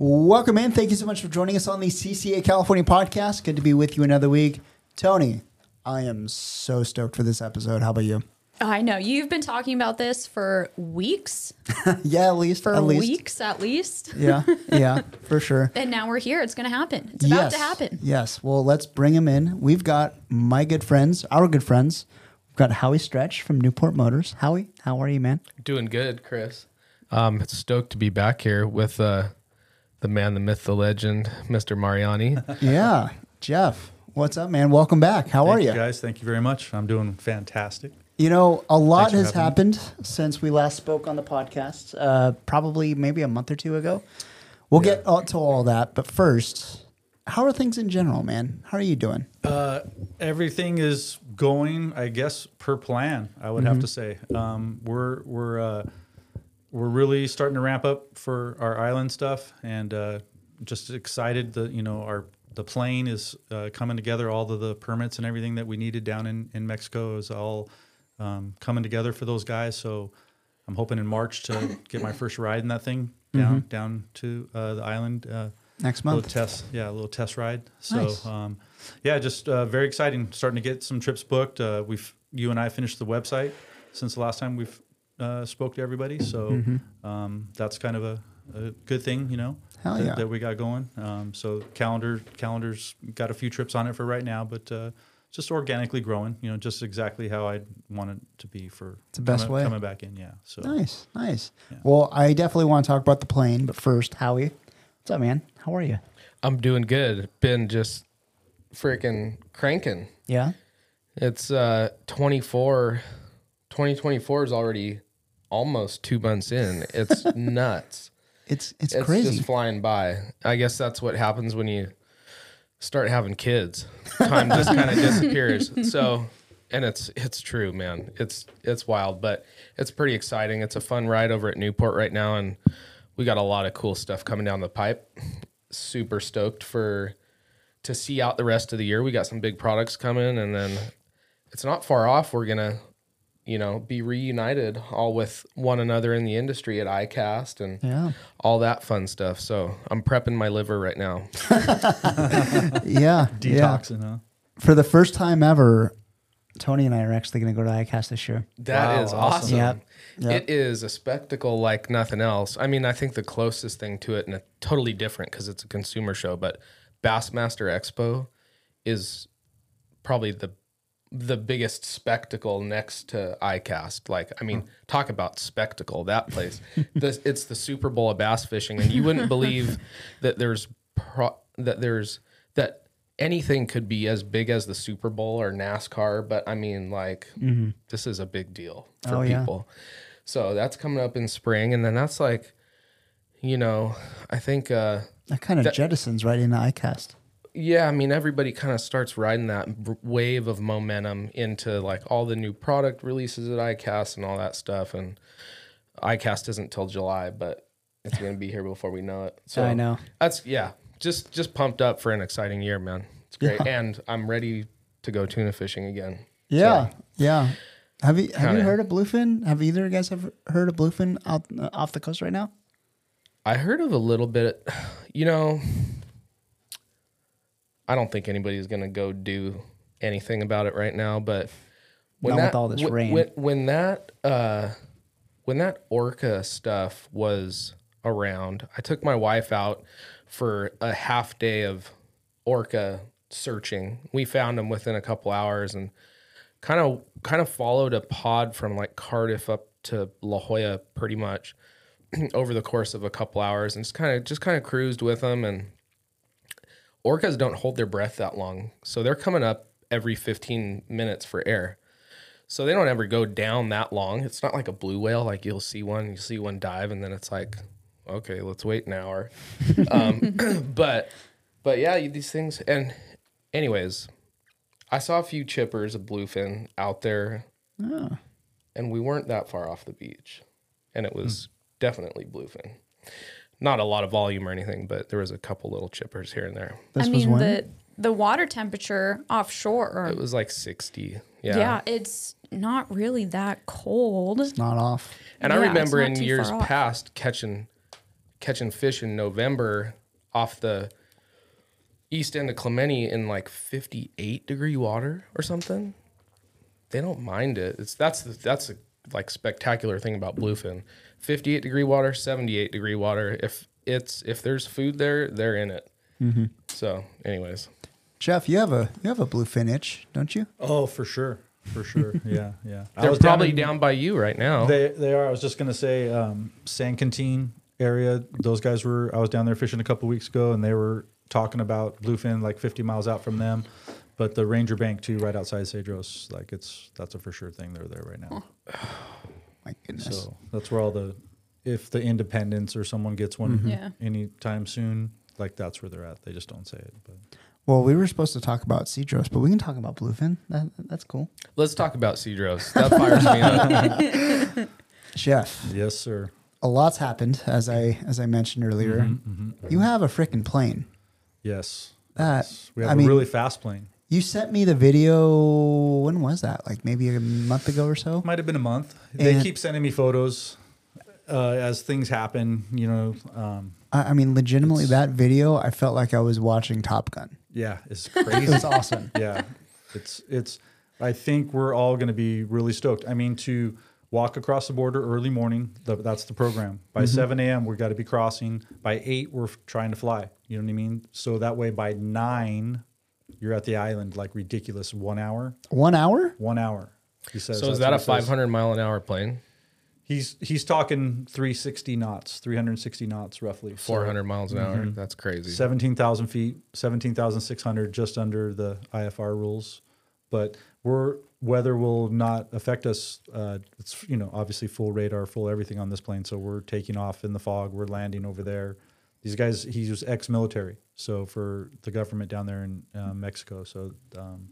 Welcome in. Thank you so much for joining us on the CCA California podcast. Good to be with you another week. Tony, I am so stoked for this episode. How about you? I know you've been talking about this for weeks, yeah, at least. for at least. weeks at least, Yeah, yeah, for sure. and now we're here. It's going to happen. It's about yes, to happen. Yes. Well, let's bring him in. We've got my good friends, our good friends. We've got Howie Strech from Newport Motors. Howie, how are you, man? Doing good, Chris. Um, stoked to be back here with uh, the man, the myth, the legend, Mr. Mariani. yeah, Jeff. What's up, man? Welcome back. How are you? guys? Thank you very much. I'm doing fantastic. You know, a lot has having happened since we last spoke on the podcast. Uh, probably maybe a month or two ago. We'll get to all that, but first, how are things in general, man? How are you doing? Uh, everything is going, I guess, per plan. I would have to say um, we're we're uh, we're really starting to ramp up for our island stuff, and uh, just excited. that you know our the plane is uh, coming together. All of the permits and everything that we needed down in in Mexico is all um, coming together for those guys. So I'm hoping in March to get my first ride in that thing down down to uh, the island. Uh, Next little month. test, yeah, a little test ride. So, Nice. um, yeah, just uh, very exciting. Starting to get some trips booked. Uh, we've you and I finished the website since the last time we've uh, spoke to everybody. So Mm-hmm. um, that's kind of a, a good thing, you know, Hell that, yeah. that we got going. Um, so calendar calendars got a few trips on it for right now, but uh, just organically growing. You know, just exactly how I want it to be for the best coming, way. coming back in. Yeah. So Nice, nice. Yeah. Well, I definitely want to talk about the plane, but first, Howie, what's up, man? How are you? I'm doing good. Been just freaking cranking. Yeah. It's uh, 24. 2024 is already almost two months in. It's nuts. It's it's, It's crazy. just flying by. I guess that's what happens when you start having kids. Time just kind of disappears. So, and it's it's true, man. It's it's wild, but it's pretty exciting. It's a fun ride over at Newport right now, and we got a lot of cool stuff coming down the pipe. Super stoked for to see out the rest of the year. We got some big products coming, and then it's not far off. We're gonna, you know, be reunited all with one another in the industry at ICAST and yeah. all that fun stuff. So I'm prepping my liver right now. Yeah. yeah. detoxing, huh? For the first time ever, Tony and I are actually going to go to ICAST this year. That is Wow, awesome. awesome. Yep. Yep. It is a spectacle like nothing else. I mean, I think the closest thing to it, and a totally different because it's a consumer show, but Bassmaster Expo is probably the the biggest spectacle next to ICAST. Like, I mean, talk about spectacle. That place, this it's the Super Bowl of bass fishing, and you wouldn't believe that there's pro, that there's that anything could be as big as the Super Bowl or NASCAR. But I mean, like, this is a big deal for Oh, yeah. people. So that's coming up in spring, and then that's like, you know, I think. uh That kind of jettisons right into ICAST. Yeah, I mean, everybody kind of starts riding that wave of momentum into like all the new product releases at ICAST and all that stuff. And ICAST isn't till July, but it's going to be here before we know it. So I know. That's yeah, just just pumped up for an exciting year, man. It's great, and I'm ready to go tuna fishing again. Yeah, yeah. Have you have you heard of bluefin? Have either of you guys ever heard of bluefin out uh, off the coast right now? I heard of a little bit. You know, I don't think anybody's going to go do anything about it right now, but when Not that with all this when, rain. when, when that uh, when that orca stuff was around, I took my wife out for a half day of orca searching. We found them within a couple hours and kind of kind of followed a pod from like Cardiff up to La Jolla pretty much over the course of a couple hours and just kind of just kind of cruised with them and orcas don't hold their breath that long so they're coming up every 15 minutes for air. So they don't ever go down that long. It's not like a blue whale like you'll see one you see one dive and then it's like okay let's wait an hour. Um, but but yeah these things and anyways i saw a few chippers of bluefin out there Oh. and we weren't that far off the beach and it was definitely bluefin not a lot of volume or anything but there was a couple little chippers here and there This I was mean, when? the the water temperature offshore. it was like 60 yeah, yeah. it's not really that cold. It's not off. and Yeah, i remember in years past catching catching fish in November off the east end of Clemente in like 58 degree water or something. They don't mind it. It's that's the, that's the like spectacular thing about bluefin. 58 degree water, 78 degree water. If it's if there's food there, they're in it. So, anyways, Jeff, you have a you have a bluefin itch, don't you? Oh, for sure, for sure. Yeah, yeah. They're was down probably in- down by you right now. They they are. I was just gonna say um, San Quintin area. Those guys were. I was down there fishing a couple weeks ago, and they were talking about bluefin like 50 miles out from them. But the Ranger Bank too, right outside Cedros, like it's that's a for sure thing. They're there right now. My goodness. So that's where all the if the independents or someone gets one Yeah. anytime soon, like that's where they're at. They just don't say it. But Well, we were supposed to talk about Cedros, but we can talk about bluefin. That, that's cool. Let's talk about Cedros. That fires me up. Jeff, yes, sir. a lot's happened as I as I mentioned earlier. Mm-hmm, You have a freaking plane. Yes. That Yes. we have I a mean, really fast plane. You sent me the video. When was that? Like maybe a month ago or so. Might have been a month. They keep sending me photos uh, as things happen. You know, um, I, I mean, legitimately, that video, I felt like I was watching Top Gun. yeah, it's crazy. It's awesome. yeah, it's it's. I think we're all going to be really stoked. I mean, to walk across the border early morning, the, that's the program. By seven a.m., we've got to be crossing. By eight, we're f- trying to fly. You know what I mean? So that way, by nine, you're at the island. Like ridiculous, one hour. One hour? One hour. He says. So is that a it says. 500 mile an hour plane? He's he's talking 360 knots, 360 knots roughly. So 400 miles an hour? Mm-hmm. That's crazy. 17,000 feet, 17,600, just under the IFR rules. But we're weather will not affect us. Uh, it's you know obviously full radar, full everything on this plane. So we're taking off in the fog. We're landing over there. These guys, he was ex-military, so for the government down there in uh, Mexico. So um,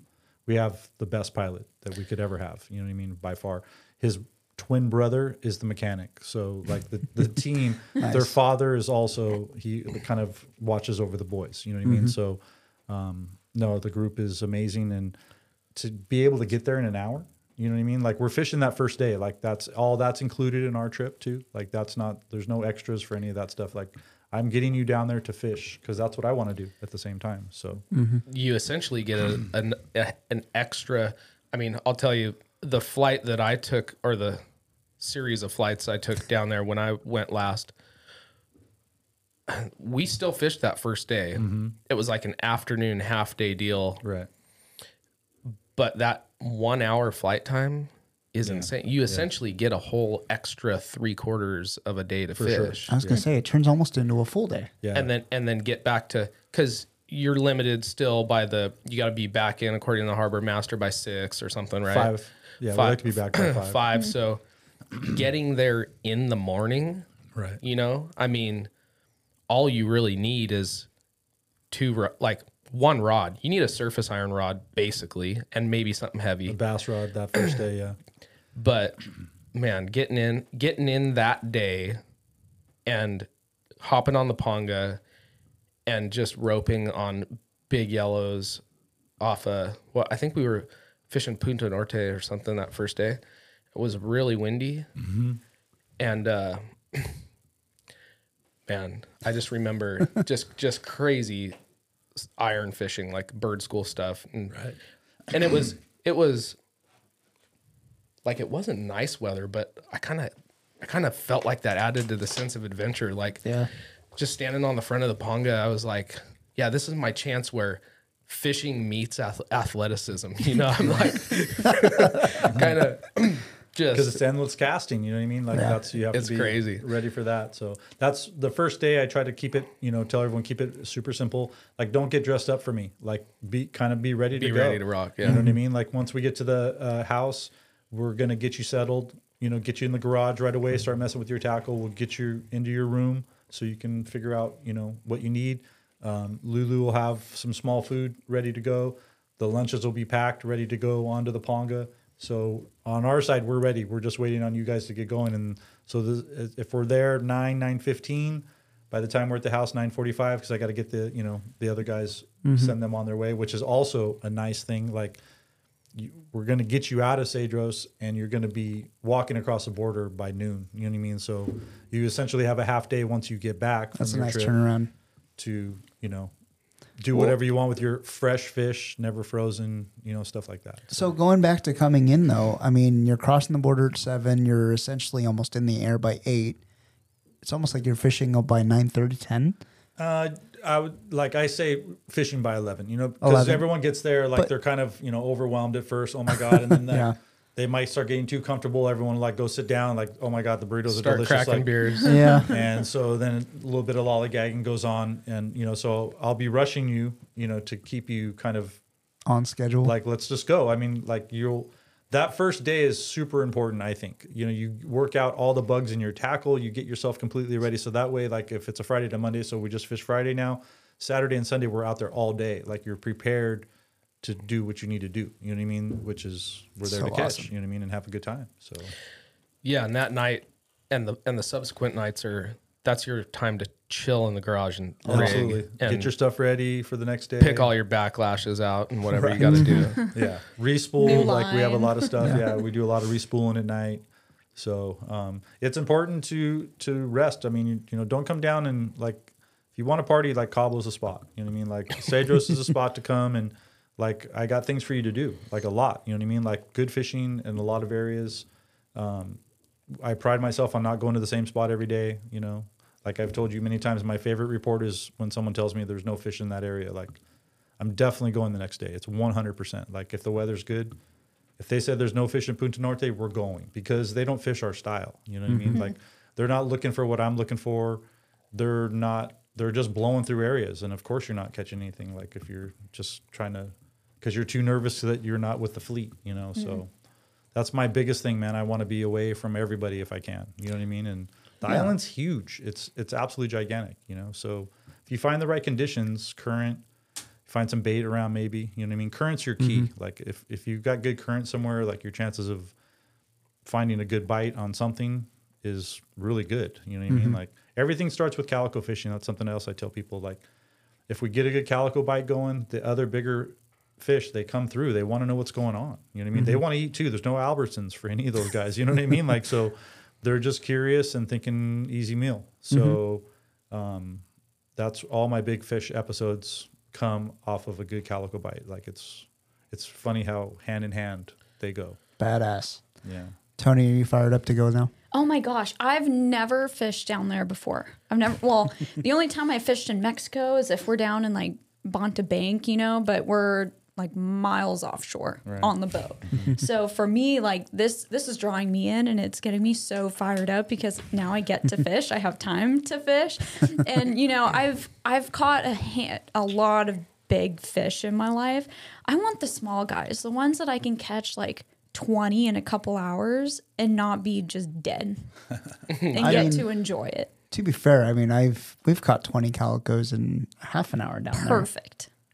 we have the best pilot that we could ever have. You know what I mean? By far, his twin brother is the mechanic. So like the the team, their father is also he kind of watches over the boys. You know what I mean? So um, no, the group is amazing, and to be able to get there in an hour. You know what I mean? Like we're fishing that first day. Like that's all that's included in our trip too. Like that's not there's no extras for any of that stuff. Like I'm getting you down there to fish because that's what I want to do at the same time. So mm-hmm. you essentially get a, an a, an extra. I mean, I'll tell you the flight that I took, or the series of flights I took down there when I went last. We still fished that first day. Mm-hmm. It was like an afternoon half day deal, right, but that one hour flight time is insane. You essentially get a whole extra three quarters of a day to sure. fish. I was going to say, it turns almost into a full day. yeah, and then and then get back to because you're limited still by the you got to be back in according to the harbor master by six or something, right? five. Yeah, we like to be back by five. Five. So getting there in the morning, Right. you know, I mean, all you really need is two like one rod. You need a surface iron rod basically, and maybe something heavy. Bass rod that first day. Yeah, But man, getting in getting in that day and hopping on the ponga and just roping on big yellows off a well, I think we were fishing Punta Norte or something that first day. It was really windy. And uh man, I just remember just just crazy iron fishing, like bird school stuff. And, and it was it was like it wasn't nice weather, but I kind of I kind of felt like that added to the sense of adventure. Like Yeah. just standing on the front of the ponga, I was like, yeah, this is my chance where fishing meets ath- athleticism. You know, I'm like kind of just because just it's endless casting. You know what I mean? Like that's you have It's to be crazy. ready for that. So that's the first day. I try to keep it. You know, tell everyone keep it super simple. Like don't get dressed up for me. Like be kind of be ready Be to go. ready to rock, You know what I mean? Like once we get to the uh, house, we're gonna get you settled. You know, get you in the garage right away. Start messing with your tackle. We'll get you into your room so you can figure out you know what you need. Um, Lulu will have some small food ready to go. The lunches will be packed, ready to go onto the ponga. So on our side, we're ready. We're just waiting on you guys to get going. And so this, if we're there nine nine fifteen, by the time we're at the house nine forty five, because I got to get the you know the other guys send them on their way, which is also a nice thing. Like you, we're going to get you out of Cedros and you're going to be walking across the border by noon. You know what I mean? So you essentially have a half day once you get back from That's a nice trip turnaround. to, you know, do whatever you want with your fresh fish, never frozen, you know, stuff like that. So going back to coming in though, I mean, you're crossing the border at seven. You're essentially almost in the air by eight. It's almost like you're fishing up by 9, 30, 10. Uh, I would like I say fishing by eleven. You know, because 11. everyone gets there like But- they're kind of you know overwhelmed at first. Oh my god, and then Yeah. they might start getting too comfortable. Everyone will, like go sit down. Like oh my god, the burritos are Start delicious. cracking like, beers. Yeah. and so then a little bit of lollygagging goes on, and you know, so I'll be rushing you, you know, to keep you kind of On schedule. like let's just go. I mean, like you'll that first day is super important. I think you know you work out all the bugs in your tackle, you get yourself completely ready. So that way, like if it's a Friday to Monday, so we just fish Friday now. Saturday and Sunday we're out there all day. Like you're prepared to do what you need to do. You know what I mean? Which is we're there So to catch. awesome. You know what I mean? And have a good time. So Yeah, and that night and the and the subsequent nights are that's your time to chill in the garage and rig absolutely. and get your stuff ready for the next day. pick all your backlashes out and whatever you got to do. yeah. Respool New like we have a lot of stuff. Yeah. we do a lot of respooling at night. So um, it's important to to rest. I mean you, you know don't come down and like if you want to party like Cabo's a spot. You know what i mean? Like cedros is a spot to come and like i got things for you to do like a lot. You know what i mean? Like good fishing in a lot of areas. Um, i pride myself on not going to the same spot every day you know like i've told you many times my favorite report is when someone tells me there's no fish in that area like I'm definitely going the next day. It's 100%. Like if the weather's good, if they said there's no fish in Punta Norte, we're going because they don't fish our style. You know what I mean? Mm-hmm. Like they're not looking for what I'm looking for. They're not. They're just blowing through areas, and of course you're not catching anything. Like if you're just trying to, because you're too nervous that you're not with the fleet. You know, so mm-hmm. that's my biggest thing, man. I want to be away from everybody if I can. You know what I mean? And the Yeah. island's huge. It's it's absolutely gigantic. You know, so if you find the right conditions, current, find some bait around maybe. You know what I mean? Current's your key. Mm-hmm. Like if if you've got good current somewhere, like your chances of finding a good bite on something is really good. You know what I mean? Mm-hmm. Like everything starts with calico fishing. That's something else I tell people. Like if we get a good calico bite going, the other bigger fish they come through. They want to know what's going on. You know what I mean? They mm-hmm. want to eat too. There's no Albertsons for any of those guys. You know what I mean? Like so, they're just curious and thinking easy meal. So um, that's all my big fish episodes come off of a good calico bite. Like it's it's funny how hand in hand they go. Badass. Yeah. Tony, are you fired up to go now? Oh my gosh, I've never fished down there before. I've never, well, the only time I fished in Mexico is if we're down in like Bonta Bank, you know, but we're like miles offshore Right. on the boat. so for me, like this, this is drawing me in and it's getting me so fired up because now I get to fish. I have time to fish. And, you know, I've, I've caught a hand, a lot of big fish in my life. I want the small guys, the ones that I can catch like 20 in a couple hours and not be just dead and I get mean- to enjoy it. To be fair, I mean, I've we've caught twenty calicos in half an hour down there.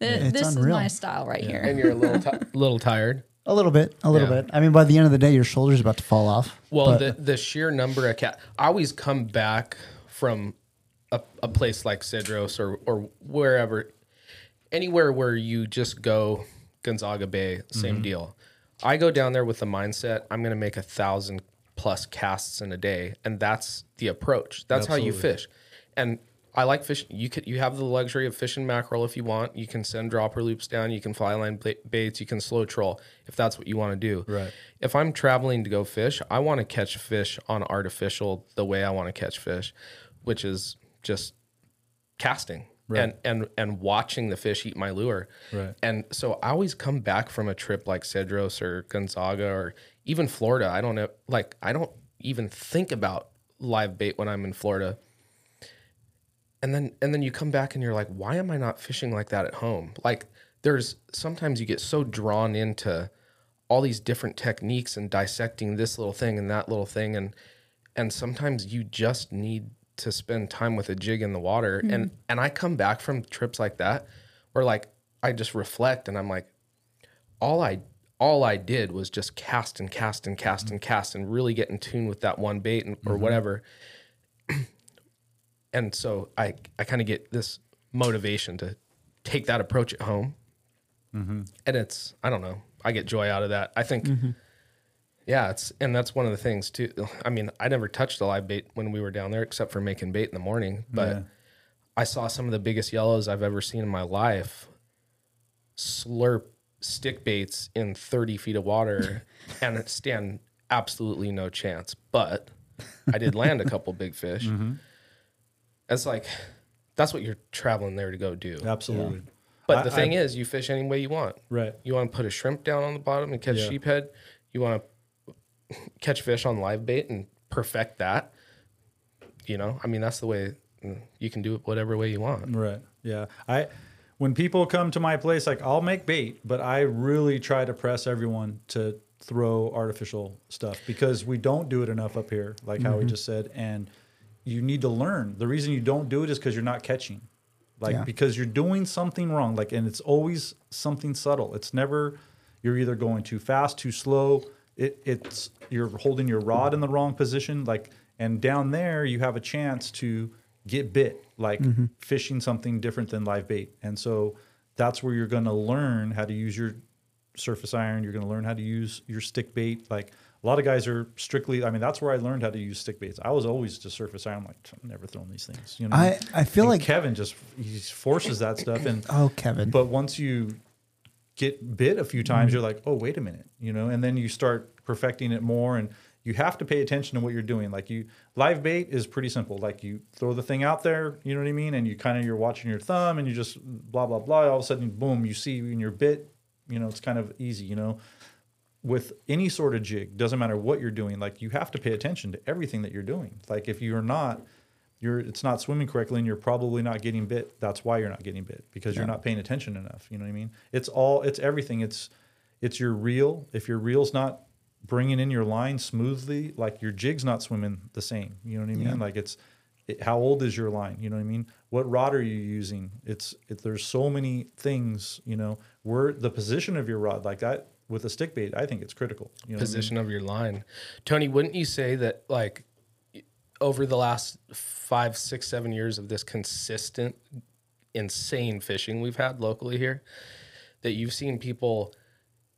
Perfect. Th- this unreal. is my style right here. and you're a little ti little tired. A little bit, a little Yeah. bit. I mean, by the end of the day, your shoulder's about to fall off. Well, but- the the sheer number of cat. I always come back from a, a place like Cedros or or wherever, anywhere where you just go Gonzaga Bay, same Mm-hmm. deal. I go down there with the mindset I'm going to make a thousand plus casts in a day, and that's the approach. That's how you fish, and. I like fishing. You could you have the luxury of fishing mackerel if you want. You can send dropper loops down. You can fly line baits. You can slow troll if that's what you want to do. Right. If I'm traveling to go fish, I want to catch fish on artificial the way I want to catch fish, which is just casting and and and watching the fish eat my lure. Right. And so I always come back from a trip like Cedros or Gonzaga or even Florida. I don't know like I don't even think about live bait when I'm in Florida. And then and then you come back and you're like, why am I not fishing like that at home? Like there's sometimes you get so drawn into all these different techniques and dissecting this little thing and that little thing and and sometimes you just need to spend time with a jig in the water. Mm-hmm. And and I come back from trips like that where like I just reflect and I'm like all I all I did was just cast and cast and cast and mm-hmm. cast and really get in tune with that one bait and, or mm-hmm. whatever and so I I kind of get this motivation to take that approach at home mm-hmm. and it's I don't know I get joy out of that. I think, mm-hmm. yeah, it's and that's one of the things too. I mean, I never touched a live bait when we were down there except for making bait in the morning, but Yeah. I saw some of the biggest yellows I've ever seen in my life slurp stick baits in 30 feet of water and stand absolutely no chance. But I did land a couple big fish. Mm-hmm. It's like that's what you're traveling there to go do. Absolutely. But I- the thing I- is, you fish any way you want. Right. You want to put a shrimp down on the bottom and catch Yeah. sheephead. You want to catch fish on live bait and perfect that. You know, I mean, that's the way mm, you can do it whatever way you want. Right. Yeah. I when people come to my place, like I'll make bait, but I really try to press everyone to throw artificial stuff because we don't do it enough up here, like how we just said. And you need to learn. The reason you don't do it is because you're not catching. Like Yeah. because you're doing something wrong. Like and it's always something subtle. It's never you're either going too fast, too slow. It it's you're holding your rod in the wrong position. Like and down there you have a chance to get bit, like mm-hmm. fishing something different than live bait. And so that's where you're gonna learn how to use your surface iron. You're gonna learn how to use your stick bait. Like a lot of guys are strictly. I mean, that's where I learned how to use stick baits. I was always just surface iron. I'm like, I'm never throwing these things. You know. I- I feel And like- Kevin just he forces that stuff, and Oh, Kevin. but once you get bit a few times, mm-hmm. you're like, oh, wait a minute, you know, and then you start perfecting it more, and you have to pay attention to what you're doing. Like you, live bait is pretty simple. Like you throw the thing out there, you know what I mean, and you kind of you're watching your thumb, and you just blah blah blah. All of a sudden, boom, you see in your bit, you know, it's kind of easy, you know. With any sort of jig, doesn't matter what you're doing. Like you have to pay attention to everything that you're doing. Like if you're not, you're it's not swimming correctly and you're probably not getting bit that's why you're not getting bit because you're not paying attention enough you know what i mean? It's all it's everything. It's it's your reel. If your reel's not bringing in your line smoothly like your jig's not swimming the same you know what i mean? Like it's it, how old is your line you know what i mean? What rod are you using? It's it, there's so many things you know? Where the position of your rod like that with a stick bait i think it's critical you know what I mean? Position of your line, Tony. Wouldn't you say that like over the last five, six, seven years of this consistent, insane fishing we've had locally here, that you've seen people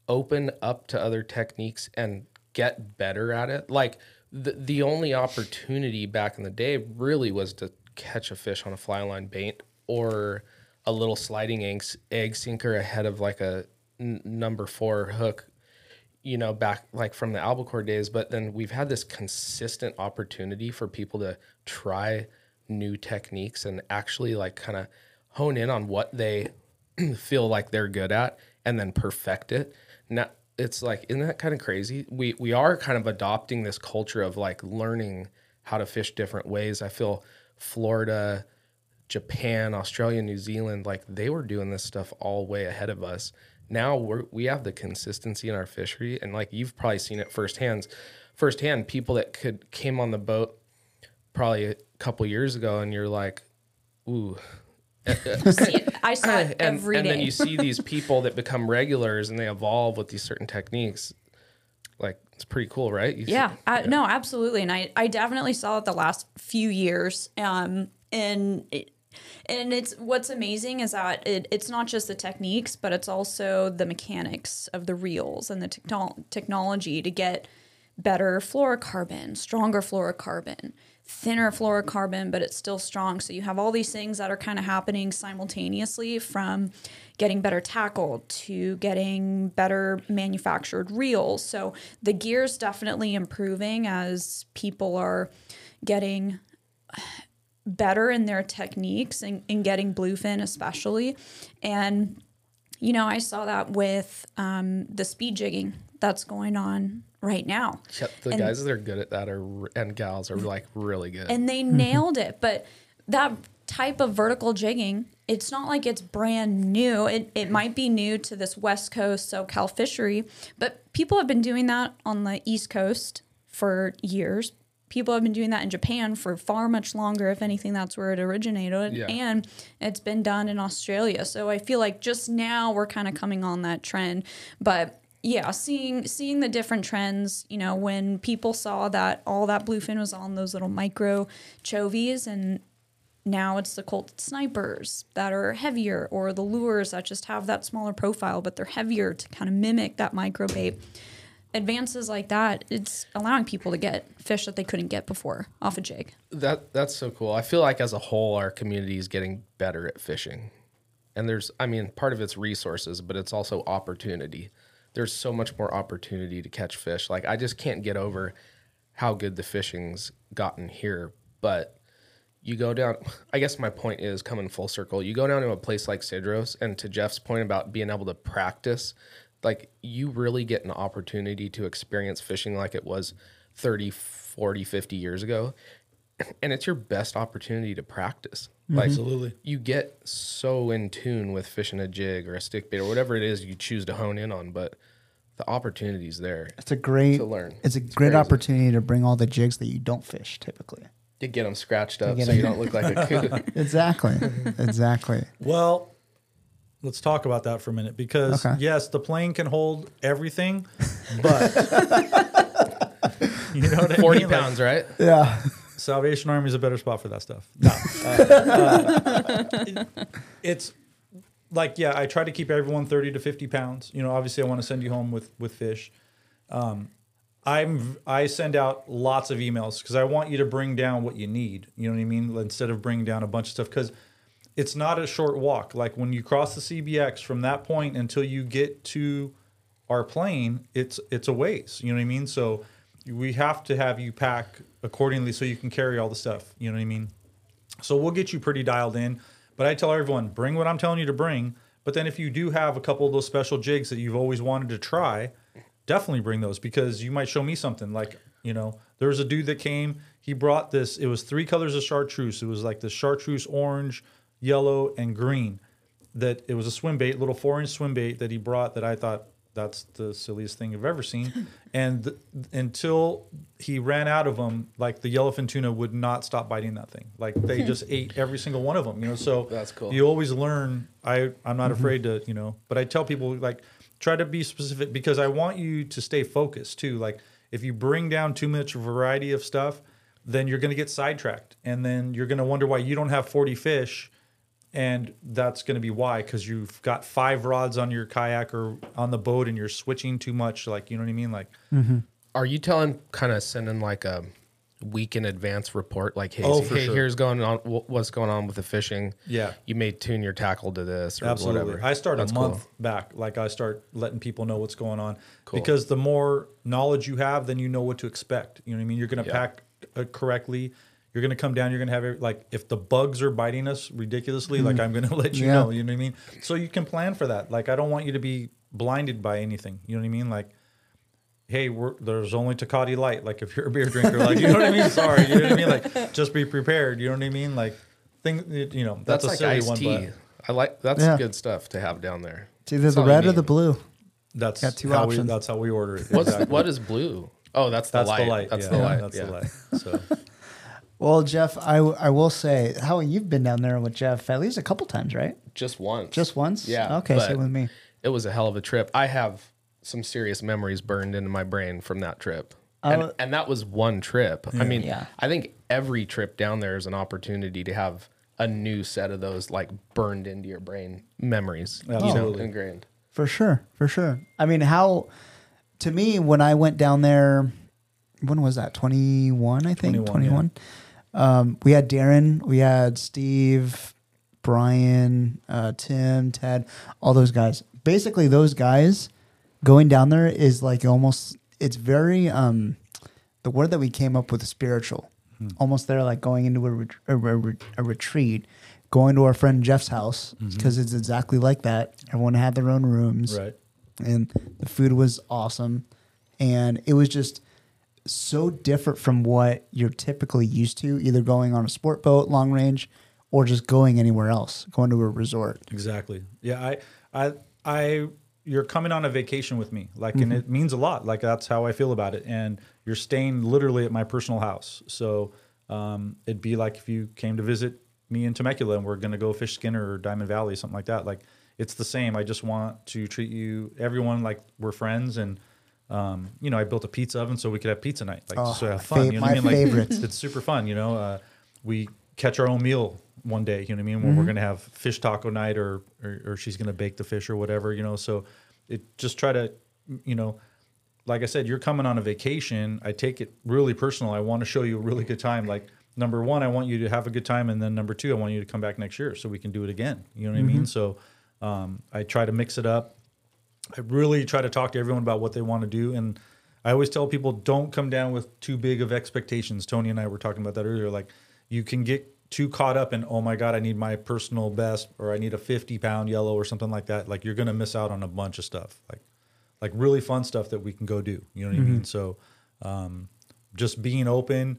open up to other techniques and get better at it. Like the the only opportunity back in the day really was to catch a fish on a fly line bait or a little sliding egg, egg sinker ahead of like a n- number four hook you know, back like from the albacore days, but then we've had this consistent opportunity for people to try new techniques and actually like kind of hone in on what they feel like they're good at and then perfect it. Now it's like, isn't that kind of crazy? We we are kind of adopting this culture of like learning how to fish different ways. I feel Florida, Japan, Australia, New Zealand, like they were doing this stuff all way ahead of us. Now we're we have the consistency in our fishery, and like you've probably seen it firsthand. Firsthand, people that could came on the boat probably a couple years ago, and you're like, ooh. See I saw it and, every and day. then you see these people that become regulars and they evolve with these certain techniques. Like it's pretty cool, right? You see- Yeah, no, absolutely, and I I definitely saw it the last few years. Um, and it, and it's what's amazing is that it, it's not just the techniques, but it's also the mechanics of the reels and the technol- technology to get better fluorocarbon, stronger fluorocarbon, thinner fluorocarbon, but it's still strong. So you have all these things that are kind of happening simultaneously from getting better tackle to getting better manufactured reels. So the gear's definitely improving as people are getting better in their techniques and, and getting bluefin especially. And you know, I saw that with um, the speed jigging that's going on right now. Yep, the And- guys that are good at that are and gals are like really good. and they nailed it. But that type of vertical jigging, it's not like it's brand new. It, it might be new to this West Coast SoCal fishery, but people have been doing that on the East Coast for years. People have been doing that in Japan for far much longer. If anything, that's where it originated. Yeah. And it's been done in Australia. So I feel like just now we're kind of coming on that trend. But yeah, seeing seeing the different trends, you know, when people saw that all that bluefin was on those little micro chovies and now it's the Colt snipers that are heavier, or the lures that just have that smaller profile, but they're heavier to kind of mimic that micro bait. Advances like that, it's allowing people to get fish that they couldn't get before off a jig. That that's so cool. I feel like as a whole, our community is getting better at fishing, and there's, I mean, part of it's resources, but it's also opportunity. There's so much more opportunity to catch fish. Like I just can't get over how good the fishing's gotten here. But you go down. I guess my point is coming full circle. You go down to a place like Cedros, and to Jeff's point about being able to practice, like you really get an opportunity to experience fishing like it was 30, 40, 50 years ago. And it's your best opportunity to practice. Mm-hmm. Like Absolutely. you get so in tune with fishing a jig or a stick bait or whatever it is you choose to hone in on, but the opportunity's there It's a great to learn. It's a It's great crazy. opportunity to bring all the jigs that you don't fish typically. to get them scratched up so so 'em- you don't look like a coot. Exactly. exactly. Well, let's talk about that for a minute because Okay. yes, the plane can hold everything, but you know what I 40 mean? Like, pounds, right? Yeah. Salvation Army is a better spot for that stuff. No, uh, uh, it's like yeah, I try to keep everyone thirty to fifty pounds. You know, obviously, I want to send you home with with fish. Um, I'm I send out lots of emails because I want you to bring down what you need. You know what I mean? Instead of bringing down a bunch of stuff because it's not a short walk. Like when you cross the CBX from that point until you get to our plane, it's it's a ways. You know what I mean? So we have to have you pack accordingly so you can carry all the stuff. You know what I mean? So we'll get you pretty dialed in. But I tell everyone, bring what I'm telling you to bring. But then if you do have a couple of those special jigs that you've always wanted to try, definitely bring those because you might show me something. Like, you know, there was a dude that came, he brought this, it was three colors of chartreuse. It was like the chartreuse orange, yellow, and green. That it was a swim bait, little four inch swim bait that he brought that I thought that's the silliest thing I've ever seen. and th- until he ran out of them, like the yellowfin tuna would not stop biting that thing. Like they just ate every single one of them, you know. So That's cool. You always learn. I I'm not mm-hmm. afraid to, you know. But I tell people like try to be specific because I want you to stay focused too. Like if you bring down too much variety of stuff, then you're going to get sidetracked, and then you're going to wonder why you don't have 40 fish and that's going to be why because you've got five rods on your kayak or on the boat and you're switching too much like you know what i mean like Are you telling, kind of sending like a week in advance report, like, hey, Oh, hey sure. here's going on, what's going on with the fishing? Yeah. you may tune your tackle to this or absolutely whatever. i start That's a cool. month back like i start letting people know what's going on Cool. because the more knowledge you have then you know what to expect you know what i mean you're going to Yeah. pack uh, correctly you're going to come down you're going to have every- like if the bugs are biting us ridiculously like mm-hmm. i'm going to let you Yeah. know you know what i mean so you can plan for that like i don't want you to be blinded by anything you know what i mean like hey, we're, there's only Tecate Light. Like if you're a beer drinker, like you know what I mean. Sorry, you know what I mean. Like just be prepared. You know what I mean. Like thing, you know That's, that's, a like silly one, tea. but I like that's Yeah. good stuff to have down there. It's either That's the all you red or the blue. that's Got two how options. We, that's how we order it. What's Exactly. what is blue? Oh, that's the that's light. the light. That's yeah, the light. That's yeah. the light. So Well, Jeff, I, I will say, how you've been down there with Jeff at least a couple times, right? Just once. Just once? Yeah. Okay, but same with me. It was a hell of a trip. I have some serious memories burned into my brain from that trip. And, wa- and that was one trip. I mean, Yeah. I think every trip down there is an opportunity to have a new set of those like burned into your brain memories, you know, Absolutely. ingrained. For sure, for sure. I mean, how, to me, when I went down there, when was that? 21, I think? 21, 21. Um, we had Darren, we had Steve, Brian, uh, Tim, Ted, all those guys. Basically, those guys going down there is like almost, it's very, um, the word that we came up with is spiritual. Almost there, like going into a, ret- a, re- a retreat, going to our friend Jeff's house because it's exactly like that. Everyone had their own rooms right. and the food was awesome and it was just so different from what you're typically used to either going on a sport boat long range or just going anywhere else going to a resort Exactly. Yeah, I, I, I, you're coming on a vacation with me, like, and it means a lot. Like that's how I feel about it. And you're staying literally at my personal house, so um, it'd be like if you came to visit me in Temecula and we're gonna go fish Skinner or Diamond Valley, something like that. Like it's the same. I just want to treat you, everyone, like we're friends and. Um, you know, I built a pizza oven so we could have pizza night, like Oh, so have fun. you know what I my mean? Like, favorite. it's super fun. You know, uh, we catch our own meal one day. You know what I mean? Mm-hmm. When we're gonna have fish taco night, or, or or she's gonna bake the fish or whatever. You know, so it just try to, you know, like I said, you're coming on a vacation. I take it really personal. I want to show you a really good time. Like number one, I want you to have a good time, and then number two, I want you to come back next year so we can do it again. You know what I mean? So um, I try to mix it up. I really try to talk to everyone about what they want to do, and I always tell people don't come down with too big of expectations. Tony and I were talking about that earlier. Like you can get too caught up in oh my god, I need my personal best, or I need a 50 pound yellow or something like that. Like you're gonna miss out on a bunch of stuff. Like like really fun stuff that we can go do. You know what I mean? So um, just being open,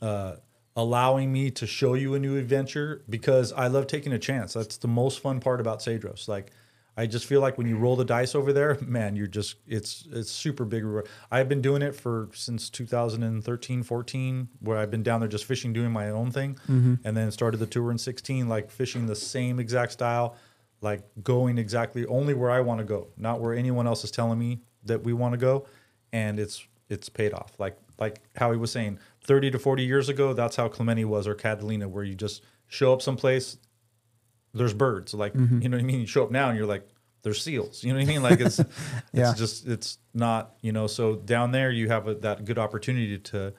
uh, allowing me to show you a new adventure because I love taking a chance. That's the most fun part about Cedros. Like I just feel like when you roll the dice over there, man, you're just it's it's super big reward. I've been doing it for since 2013, 14, where I've been down there just fishing, doing my own thing, mm-hmm. and then started the tour in 16, like fishing the same exact style, like going exactly only where I want to go, not where anyone else is telling me that we want to go, and it's it's paid off. Like like Howie was saying, 30 to 40 years ago, that's how Clemente was or Catalina, where you just show up someplace, there's birds. Like you know what I mean. You show up now and you're like, there's seals. You know what I mean? Like it's Yeah. it's just it's not you know. So down there you have a, that good opportunity to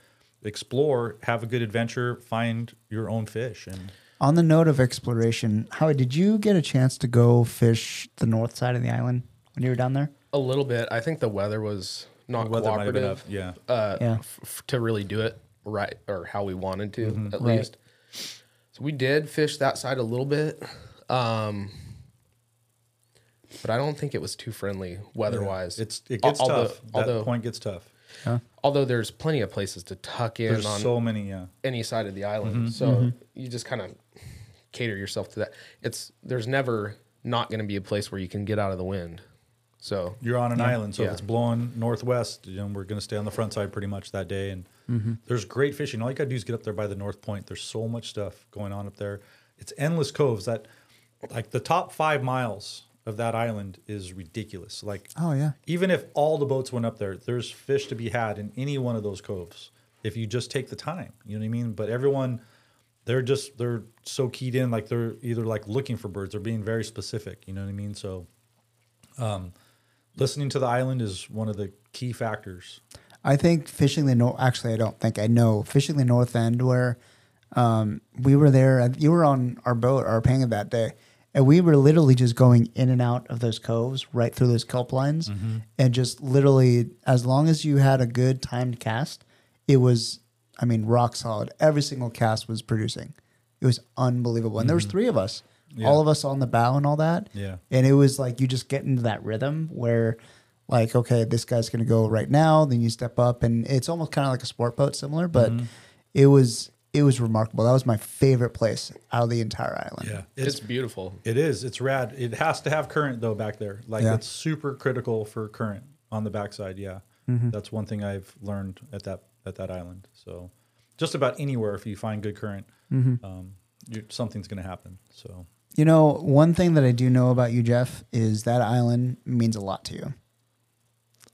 explore, have a good adventure, find your own fish, and On the note of exploration, Howie, did you get a chance to go fish the north side of the island when you were down there? A little bit. I think the weather was not weather might have been cooperative. up, yeah. Uh, Yeah. f- f- to really do it right or how we wanted to Mm-hmm. at Right. least. So we did fish that side a little bit, um, but I don't think it was too friendly weather-wise. it's it gets Although- tough. That although- point gets tough. although there's plenty of places to tuck in There's on so many, yeah. any side of the island. Mm-hmm. So you just kind of cater yourself to that. It's there's never not going to be a place where you can get out of the wind. So You're on an island, so Yeah. if it's blowing northwest, you know, we're going to stay on the front side pretty much that day. And Mm-hmm. there's great fishing. All you got to do is get up there by the North Point. There's so much stuff going on up there. It's endless coves. That, like, the top five miles of that island is ridiculous. Like, Oh yeah. even if all the boats went up there, there's fish to be had in any one of those coves if you just take the time. You know what I mean? But everyone, they're just they're so keyed in, like they're either like looking for birds or being very specific. You know what I mean? So, um, listening to the island is one of the key factors. I think fishing the north. Actually, I don't think I know fishing the north end where um, we were there. You were on our boat, our panga that day, and we were literally just going in and out of those coves, right through those kelp lines, and just literally, as long as you had a good timed cast, it was, I mean, rock solid. Every single cast was producing. It was unbelievable, and there was three of us, Yeah. all of us on the bow and all that. Yeah. And it was like you just get into that rhythm where, like, okay, this guy's going to go right now. Then you step up, and it's almost kind of like a sport boat, similar. But Mm-hmm. it was it was remarkable. That was my favorite place out of the entire island. Yeah. It's, beautiful. It is. It's rad. It has to have current though back there. Like Yeah. it's super critical for current on the backside. Yeah, Mm-hmm. that's one thing I've learned at that at that island. So just about anywhere, if you find good current, Mm-hmm. um, you, something's going to happen. So You know, one thing that I do know about you, Jeff, is that island means a lot to you.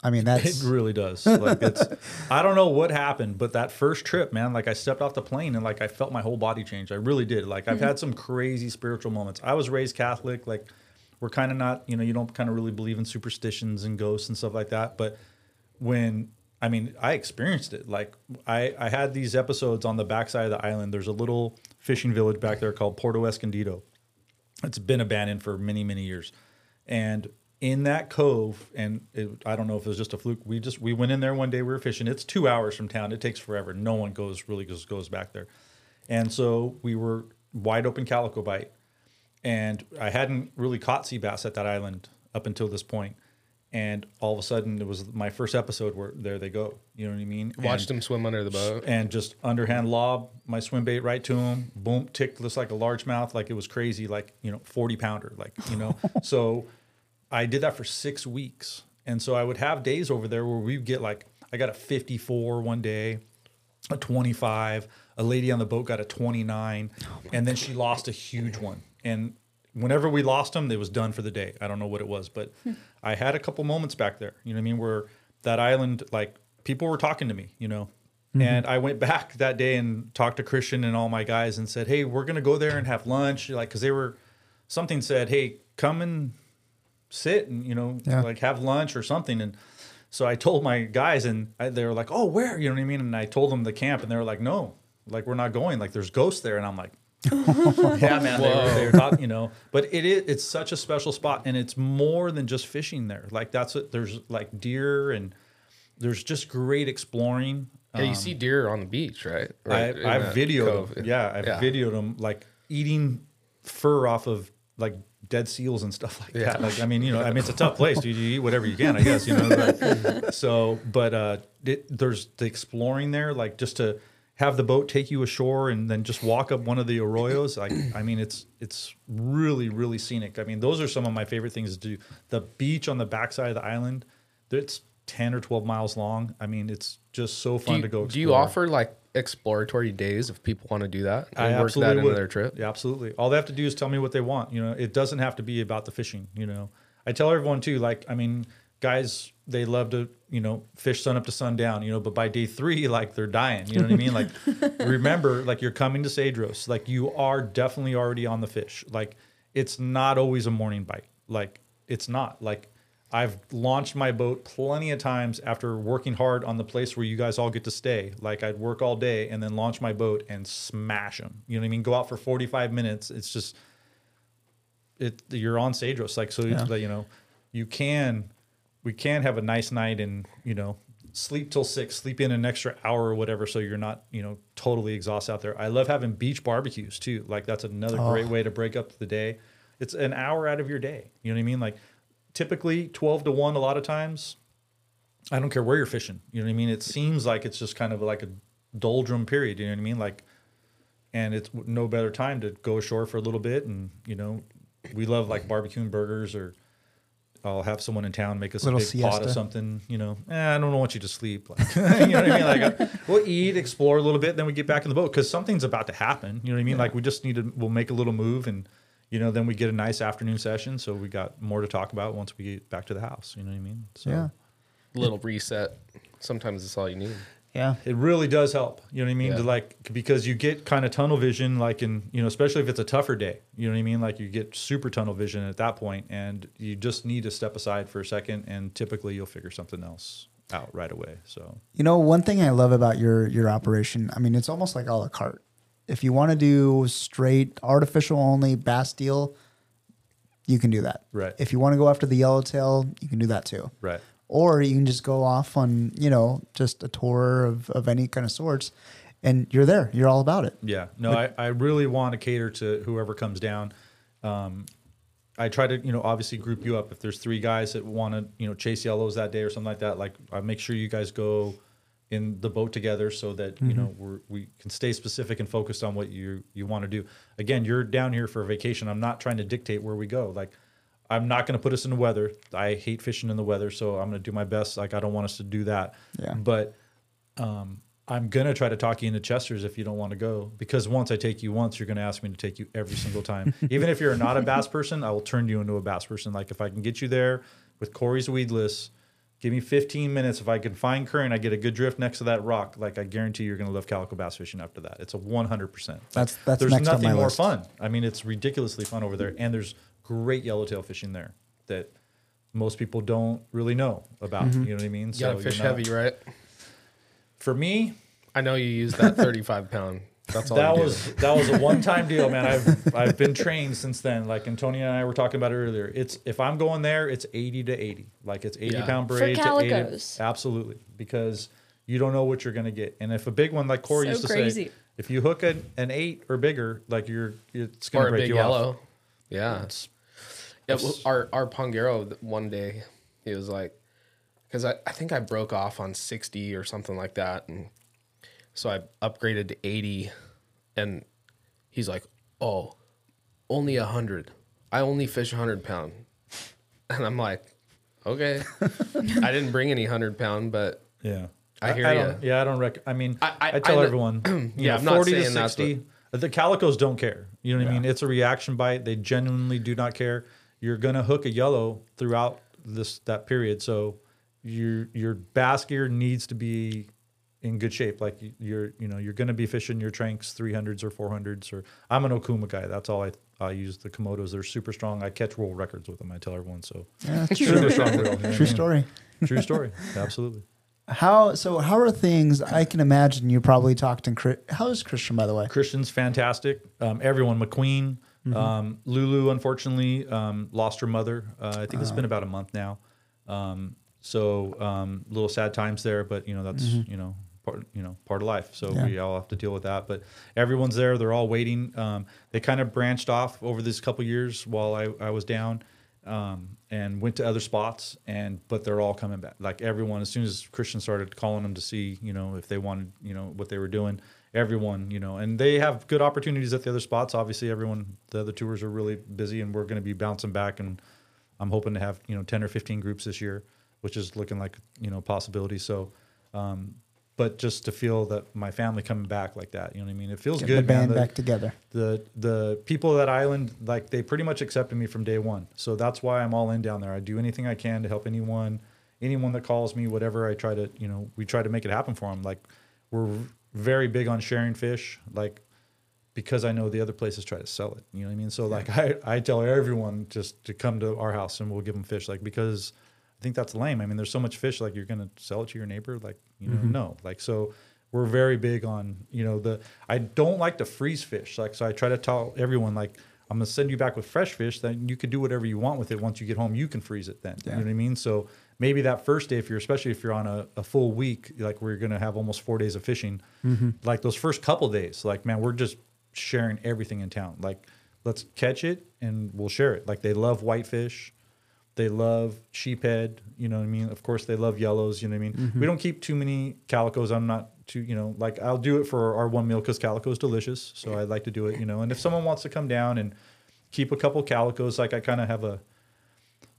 I mean, that's it really does. Like it's, I don't know what happened, but that first trip, man, like I stepped off the plane and like I felt my whole body change. I really did. Like I've mm-hmm. had some crazy spiritual moments. I was raised Catholic. Like we're kind of not, you know, you don't kind of really believe in superstitions and ghosts and stuff like that. But when I mean, I experienced it. Like I, I had these episodes on the backside of the island. There's a little fishing village back there called Porto Escondido. It's been abandoned for many, many years. And in that cove, and it, I don't know if it was just a fluke. We just we went in there one day. We were fishing. It's two hours from town. It takes forever. No one goes really goes goes back there. And so we were wide open calico bite, and I hadn't really caught sea bass at that island up until this point. And all of a sudden, it was my first episode where there they go. You know what I mean? Watched And- him swim under the boat. and just underhand lob my swim bait right to him. Boom, ticked just like a largemouth, like it was crazy, like you know, forty pounder, like you know. so I did that for six weeks, and so I would have days over there where we'd get like I got a fifty four one day, a twenty five. A lady on the boat got a twenty nine, oh and then she lost a huge one. And whenever we lost them, it was done for the day. I don't know what it was, but I had a couple moments back there. You know what I mean? Where that island, like people were talking to me, you know, mm-hmm. And I went back that day and talked to Christian and all my guys and said, "Hey, we're gonna go there and have lunch." Like, because they were something said, "Hey, come and sit and you know, Yeah. like have lunch or something." And so I told my guys, and I, they were like, "Oh, where?" You know what I mean? And I told them the camp, and they were like, "No, like we're not going. Like there's ghosts there." And I'm like, "Yeah, man." They were, they were talking, you know. But it is it's such a special spot, and it's more than just fishing there. Like that's it. There's like deer, and there's just great exploring. Yeah, you see deer on the beach, right? Um, I, Right I've videoed them. Yeah, I've Yeah. videoed them like eating fur off of like dead seals and stuff like that. Like, I mean, you know, I mean, it's a tough place. You, you eat whatever you can, I guess, you know. but- so, but uh, it, there's the exploring there, like just to have the boat take you ashore and then just walk up one of the arroyos. Like, I mean, it's it's really really scenic. I mean, those are some of my favorite things to do. The beach on the backside of the island, it's ten or twelve miles long. I mean, it's just so fun you, to go. do you offer like exploratory days if people want to do that? I work absolutely that into would. their trip. Yeah, absolutely. All they have to do is tell me what they want. You know, it doesn't have to be about the fishing. You know, I tell everyone too. Like, I mean, guys, they love to you know fish sun up to sundown. You know, but by day three, like they're dying. You know what I mean? Like, remember, like you're coming to Cedros. Like you are definitely already on the fish. Like it's not always a morning bite. Like it's not. Like I've launched my boat plenty of times after working hard on the place where you guys all get to stay. Like I'd work all day and then launch my boat and smash them. You know what I mean? Go out for 45 minutes. It's just it you're on Cedros like so Yeah. you know you can we can have a nice night and you know sleep till 6 sleep in an extra hour or whatever so you're not you know totally exhausted out there. I love having beach barbecues too. Like that's another oh. great way to break up the day. It's an hour out of your day. You know what I mean? Like typically 12 to 1 a lot of times I don't care where you're fishing. You know what I mean? It seems like it's just kind of like a doldrum period. You know what I mean? Like, and it's no better time to go ashore for a little bit. And, you know, we love like barbecuing burgers or I'll have someone in town make us Little a big pot of something, you know, eh, I don't want you to sleep. Like, you know what I mean? Like uh, we'll eat, explore a little bit, then we get back in the boat because something's about to happen. You know what I mean? Like we just need to, we'll make a little move and, you know, then we get a nice afternoon session. So we got more to talk about once we get back to the house. You know what I mean? So. Yeah. A little reset. Sometimes it's all you need. Yeah. It really does help. You know what I mean? Yeah. To like because you get kind of tunnel vision, like in you know, especially if it's a tougher day. You know what I mean? Like you get super tunnel vision at that point, and you just need to step aside for a second, and typically you'll figure something else out right away. So You know, one thing I love about your your operation, I mean, it's almost like a la carte. If you want to do straight artificial only bass deal, you can do that. Right. If you want to go after the yellowtail, you can do that too. right, Or you can just go off on, you know, just a tour of, of any kind of sorts and you're there. You're all about it. yeah. No, I, I really want to cater to whoever comes down. Um, I try to you know obviously group you up if there's three guys that want to you know chase yellows that day or something like that. Like I make sure you guys go in the boat together so that you know we're, we can stay specific and focused on what you you want to do. Again, you're down here for a vacation. I'm not trying to dictate where we go. Like I'm not going to put us in the weather. I hate fishing in the weather, so I'm going to do my best. Like I don't want us to do that. Yeah. But um, I'm gonna try to talk you into Chester's if you don't want to go because once I take you once, you're gonna ask me to take you every single time. Even if you're not a bass person, I will turn you into a bass person. Like if I can get you there with Corey's weedless, give me 15 minutes. If I can find current, I get a good drift next to that rock. Like I guarantee you're gonna love calico bass fishing after that. It's a 100. percent That's that's There's nothing more list. fun. I mean, it's ridiculously fun over there, and there's great yellowtail fishing there that most people don't really know about. Mm-hmm. You know what I mean? You gotta you're fish not- heavy, right? For me, I know you use that 35 pound. That's all that you do. was that was a one time deal, man. I've I've been trained since then. Like Antonia and I were talking about it earlier. It's if I'm going there, it's eighty to eighty. Like it's eighty Yeah. pound For braid to eighty. calicos. Absolutely, because you don't know what you're gonna get. And if a big one like Corey So used to say, if you hook an, an eight or bigger, like you're it's gonna or a break big you yellow. off. Yeah. It's- Yeah, well, our our panguero one day he was like, because I, I think I broke off on sixty or something like that, and so I upgraded to eighty, and he's like, oh, only a hundred. I only fish a hundred pound, and I'm like, okay. I didn't bring any hundred pound, but yeah. I hear don't, Yeah, I don't rec. I mean, I- I, I- tell I- everyone, Yeah, know, I'm not forty to sixty. The calicos don't care. You know what I mean? It's a reaction bite. They genuinely do not care. You're gonna hook a yellow throughout this that period, so your your bass gear needs to be in good shape. Like you- you're, you know, you're going to be fishing your Tranx 300s or 400s. Or I'm an Okuma guy. That's all I I use. The Komodos. They're super strong. I catch world records with them. I tell everyone. So Yeah, that's super true. strong reel. you know what I True story. True story. Absolutely. How so? How are things? I can imagine you probably talked to. Chri- How is Christian, by the way? Christian's fantastic. Um, everyone, McQueen, um, Lulu, unfortunately, um, lost her mother. Uh, I think it's been about a month now. Um, so um, little sad times there, but you know that's you know part you know part of life. So Yeah. we all have to deal with that. But everyone's there. They're all waiting. Um, they kind of branched off over this couple years while I, I was down. Um, and went to other spots and but they're all coming back like everyone as soon as christian started calling them to see you know if they wanted you know what they were doing everyone you know and they have good opportunities at the other spots. Obviously everyone the other tours are really busy and we're going to be bouncing back and i'm hoping to have you know 10 or 15 groups this year which is looking like you know a possibility. So um but just to feel that my family coming back like that you know what i mean? It feels Getting good the man. band The- back together. the the people of that island like they pretty much accepted me from day one. So that's why i'm all in down there. I do anything i can to help anyone anyone that calls me whatever i try to you know we try to make it happen for them like we're very big on sharing fish like because i know the other places try to sell it you know what i mean? So like i i tell everyone just to come to our house and we'll give them fish like because i think that's lame. I mean there's so much fish like you're gonna sell it to your neighbor like you know mm-hmm. no. Like so we're very big on you know the i don't like to freeze fish like so i try to tell everyone like i'm going to send you back with fresh fish then you could do whatever you want with it once you get home you can freeze it then you know what i mean? So maybe that first day if you're especially if you're on a, a full week like we're going to have almost four days of fishing mm-hmm. like those first couple days like man we're just sharing everything in town like let's catch it and we'll share it like they love whitefish they love sheephead, you know what I mean? Of course, they love yellows, you know what I mean? Mm-hmm. We don't keep too many calicos. I'm not too, you know, like I'll do it for our one meal because calico is delicious. So I like to do it, you know. And if someone wants to come down and keep a couple calicos, like I kind of have a,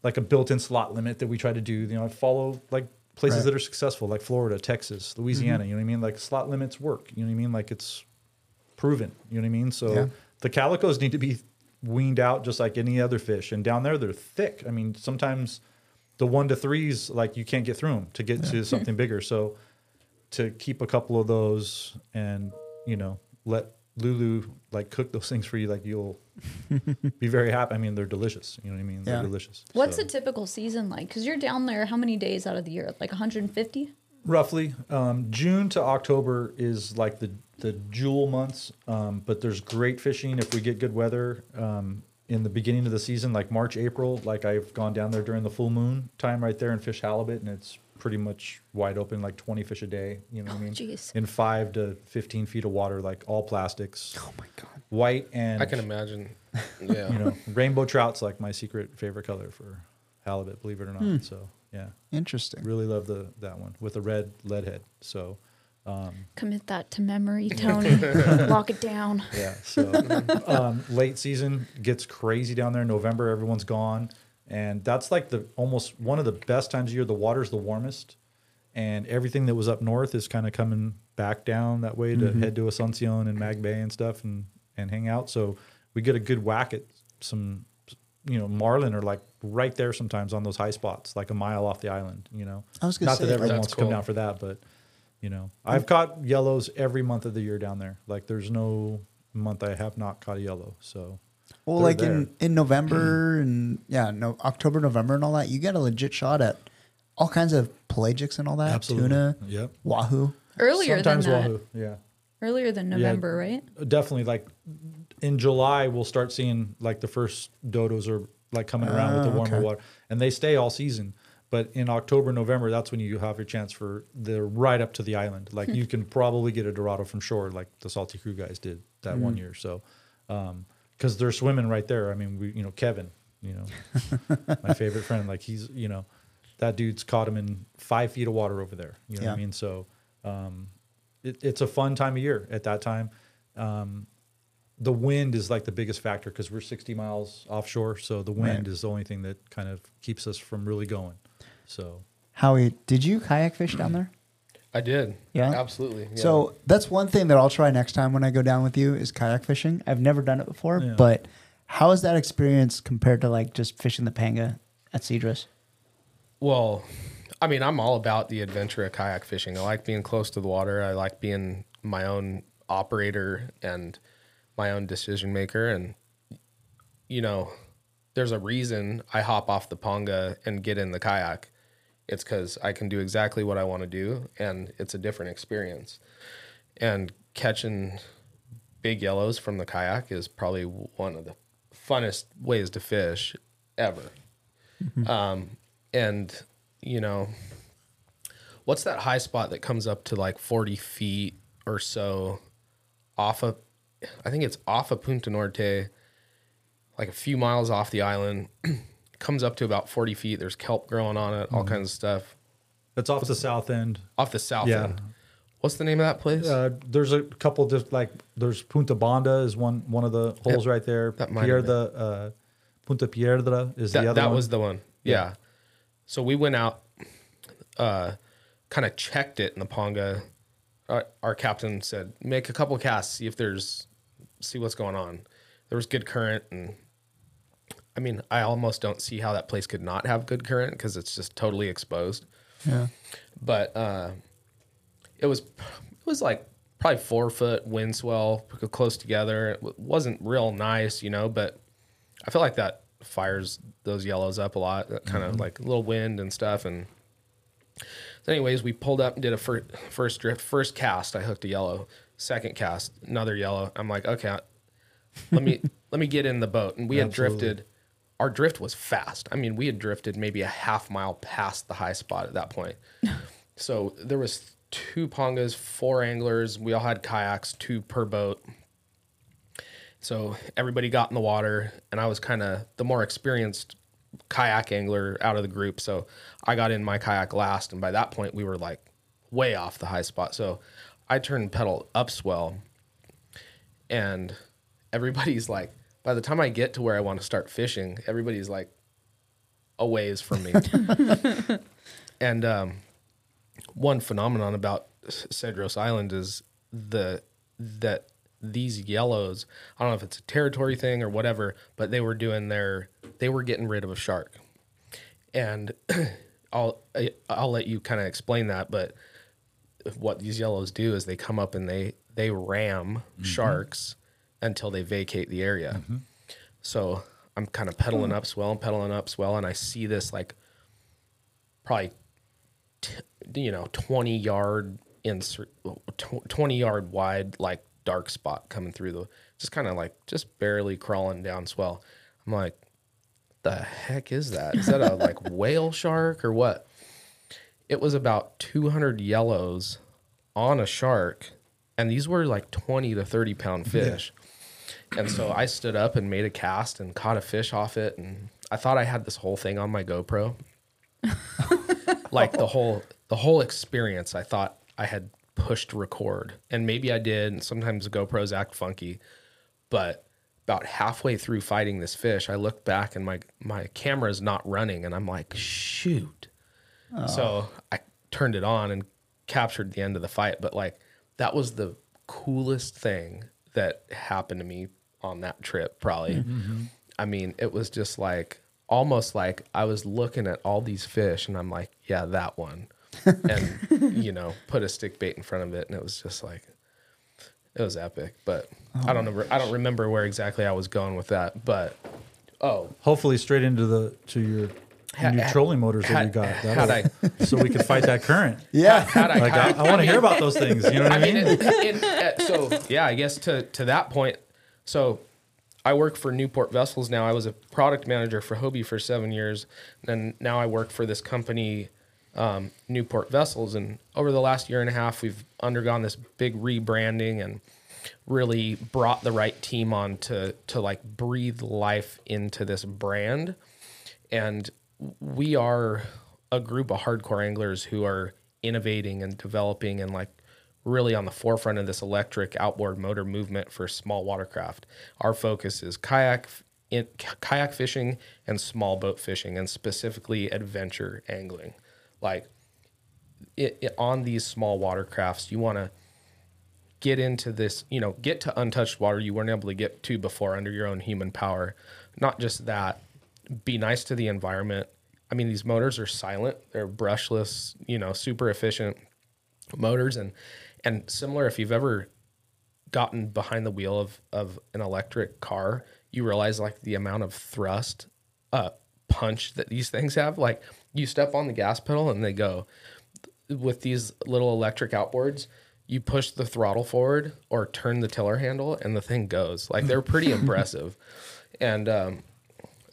like a built in slot limit that we try to do. You know, I follow like places Right. that are successful, like Florida, Texas, Louisiana, mm-hmm. you know what I mean? Like slot limits work, you know what I mean? Like it's proven, you know what I mean? So Yeah. the calicos need to be weaned out just like any other fish. And down there, they're thick. I mean, sometimes the one to threes, like you can't get through them to get to something bigger. So to keep a couple of those and, you know, let Lulu like cook those things for you, like you'll be very happy. I mean, they're delicious. You know what I mean? They're Yeah. delicious. What's So- a typical season like? Because you're down there how many days out of the year? Like 150? roughly um, June to October is like the the jewel months. Um, but there's great fishing if we get good weather um, in the beginning of the season, like March, April. Like I've gone down there during the full moon time right there and fish halibut, and it's pretty much wide open, like 20 fish a day. You know what I mean? jeez. In five to 15 feet of water, like all plastics, Oh my god. white and I can imagine. Yeah. you know rainbow trout's like my secret favorite color for halibut. Believe it or not. Hmm. So yeah, Interesting. really love the that one with the red lead head. So. Um, Commit that to memory, Tony. Lock it down. Yeah. So um, late season gets crazy down there. November, everyone's gone, and that's like the almost one of the best times of year. The water's the warmest, and everything that was up north is kind of coming back down that way to mm-hmm. head to Asuncion and Mag Bay and stuff and and hang out. So we get a good whack at some, you know, marlin are like right there sometimes on those high spots, like a mile off the island. You know, I was gonna not say, that everyone That's wants to come down for that, but you know, mm. I've caught yellows every month of the year down there. Like, there's no month I have not caught a yellow. So, Well, They're like there. in in November and yeah, no October, November, and all that, you get a legit shot at all kinds of pelagics and all that. Tuna, Yep. wahoo. Earlier Sometimes than that. wahoo. Yeah. Earlier than November, right? Definitely. Like in July, we'll start seeing like the first dodos are like coming around with the Ah, warmer okay. water, and they stay all season. But in October, November, that's when you have your chance for the right up to the island. Like you can probably get a Dorado from shore, like the Salty Crew guys did that one year. So, because they're swimming right there. I mean, we, you know, Kevin, you know, my favorite friend, like he's, you know, that dude's caught him in five feet of water over there. You know what I mean? So, um, it, it's a fun time of year at that time. Um, the wind is like the biggest factor because we're 60 miles offshore. So the wind Right. is the only thing that kind of keeps us from really going. So Howie, did you kayak fish down there? I did. Yeah? Absolutely. Yeah. So that's one thing that I'll try next time when I go down with you is kayak fishing. I've never done it before, Yeah. but how is that experience compared to like just fishing the panga at Cedros? Well, I mean, I'm all about the adventure of kayak fishing. I like being close to the water. I like being my own operator and my own decision maker. And, you know, there's a reason I hop off the panga and get in the kayak. It's because I can do exactly what I want to do and it's a different experience. And catching big yellows from the kayak is probably one of the funnest ways to fish ever. Um, and you know, what's that high spot that comes up to like 40 feet or so off of, I think it's off of Punta Norte, like a few miles off the island, comes up to about 40 feet. There's kelp growing on it, all kinds of stuff That's off the south end. off the south Yeah. end. What's the name of that place? Uh, there's a couple just like there's Punta Banda is one one of the holes right there. that might have uh, Punta Piedra is that the other that one. was the one. Yeah. So we went out, uh, kind of checked it in the panga. Our, our captain said, make a couple casts, see if there's, see what's going on. There was good current, and I mean, I almost don't see how that place could not have good current because it's just totally exposed. Yeah. But uh, it was, it was like probably four foot wind swell, close together. It wasn't real nice, you know, but I feel like that fires those yellows up a lot. That kind of like a little wind and stuff. And so anyways, we pulled up and did a fir- first drift, first cast. I hooked a yellow. Second cast, another yellow. I'm like, okay, let me let me get in the boat. And we had drifted. Our drift was fast. I mean, we had drifted maybe a half mile past the high spot at that point. so there was two pangas, four anglers. We all had kayaks, two per boat. So everybody got in the water, and I was kind of the more experienced kayak angler out of the group. So I got in my kayak last, and by that point, we were like way off the high spot. So I turned pedal upswell, and everybody's like, by the time I get to where I want to start fishing, everybody's like a ways from me. and um, one phenomenon about Cedros Island is the that these yellows. I don't know if it's a territory thing or whatever, but they were doing their they were getting rid of a shark, and I'll I- I'll let you kind of explain that. But what these yellows do is they come up and they they ram sharks until they vacate the area. Mm-hmm. So I'm kind of pedaling up swell and pedaling up swell, and I see this like probably t- you know 20 yard insert 20 yard wide like dark spot coming through the just kind of like just barely crawling down swell. I'm like the heck is that? Is that a like whale shark or what? It was about 200 yellows on a shark and these were like 20 to 30 pound fish and so i stood up and made a cast and caught a fish off it and i thought i had this whole thing on my gopro. Like the whole the whole experience i thought i had pushed record. And maybe i did and sometimes gopros act funky but about halfway through fighting this fish i looked back and my my camera is not running and i'm like shoot. So oh. i turned it on and captured the end of the fight but like that was the coolest thing that happened to me on that trip probably I mean, it was just like almost like I was looking at all these fish and I'm like, yeah, that one. and you know, put a stick bait in front of it and it was just like it was epic. But I don't know I don't remember where exactly I was going with that, but oh, Hopefully, straight into the to your Had- new had- trolling motors that you had- got. had That'll- so we can fight that current. Yeah. had I Like I, kayak- I want to hear about those things. You know what I, I mean, mean? it, it, uh, so yeah, I guess to to that point, so I work for Newport Vessels now. I was a product manager for Hobie for seven years, and now I work for this company, um, Newport Vessels. And over the last year and a half, we've undergone this big rebranding and really brought the right team on to to like breathe life into this brand. And we are a group of hardcore anglers who are innovating and developing and like really on the forefront of this electric outboard motor movement for small watercraft. Our focus is kayak in, kayak fishing and small boat fishing and specifically adventure angling. Like it, it- on these small watercrafts, you want to get into this, you know, get to untouched water you weren't able to get to before under your own human power. Not just that, be nice to the environment I mean, these motors are silent. They're brushless. You know, super efficient motors, and and similar. If you've ever gotten behind the wheel of of an electric car, you realize like the amount of thrust, uh, punch that these things have. Like you step on the gas pedal and they go. With these little electric outboards, you push the throttle forward or turn the tiller handle and the thing goes. Like they're pretty impressive. And um,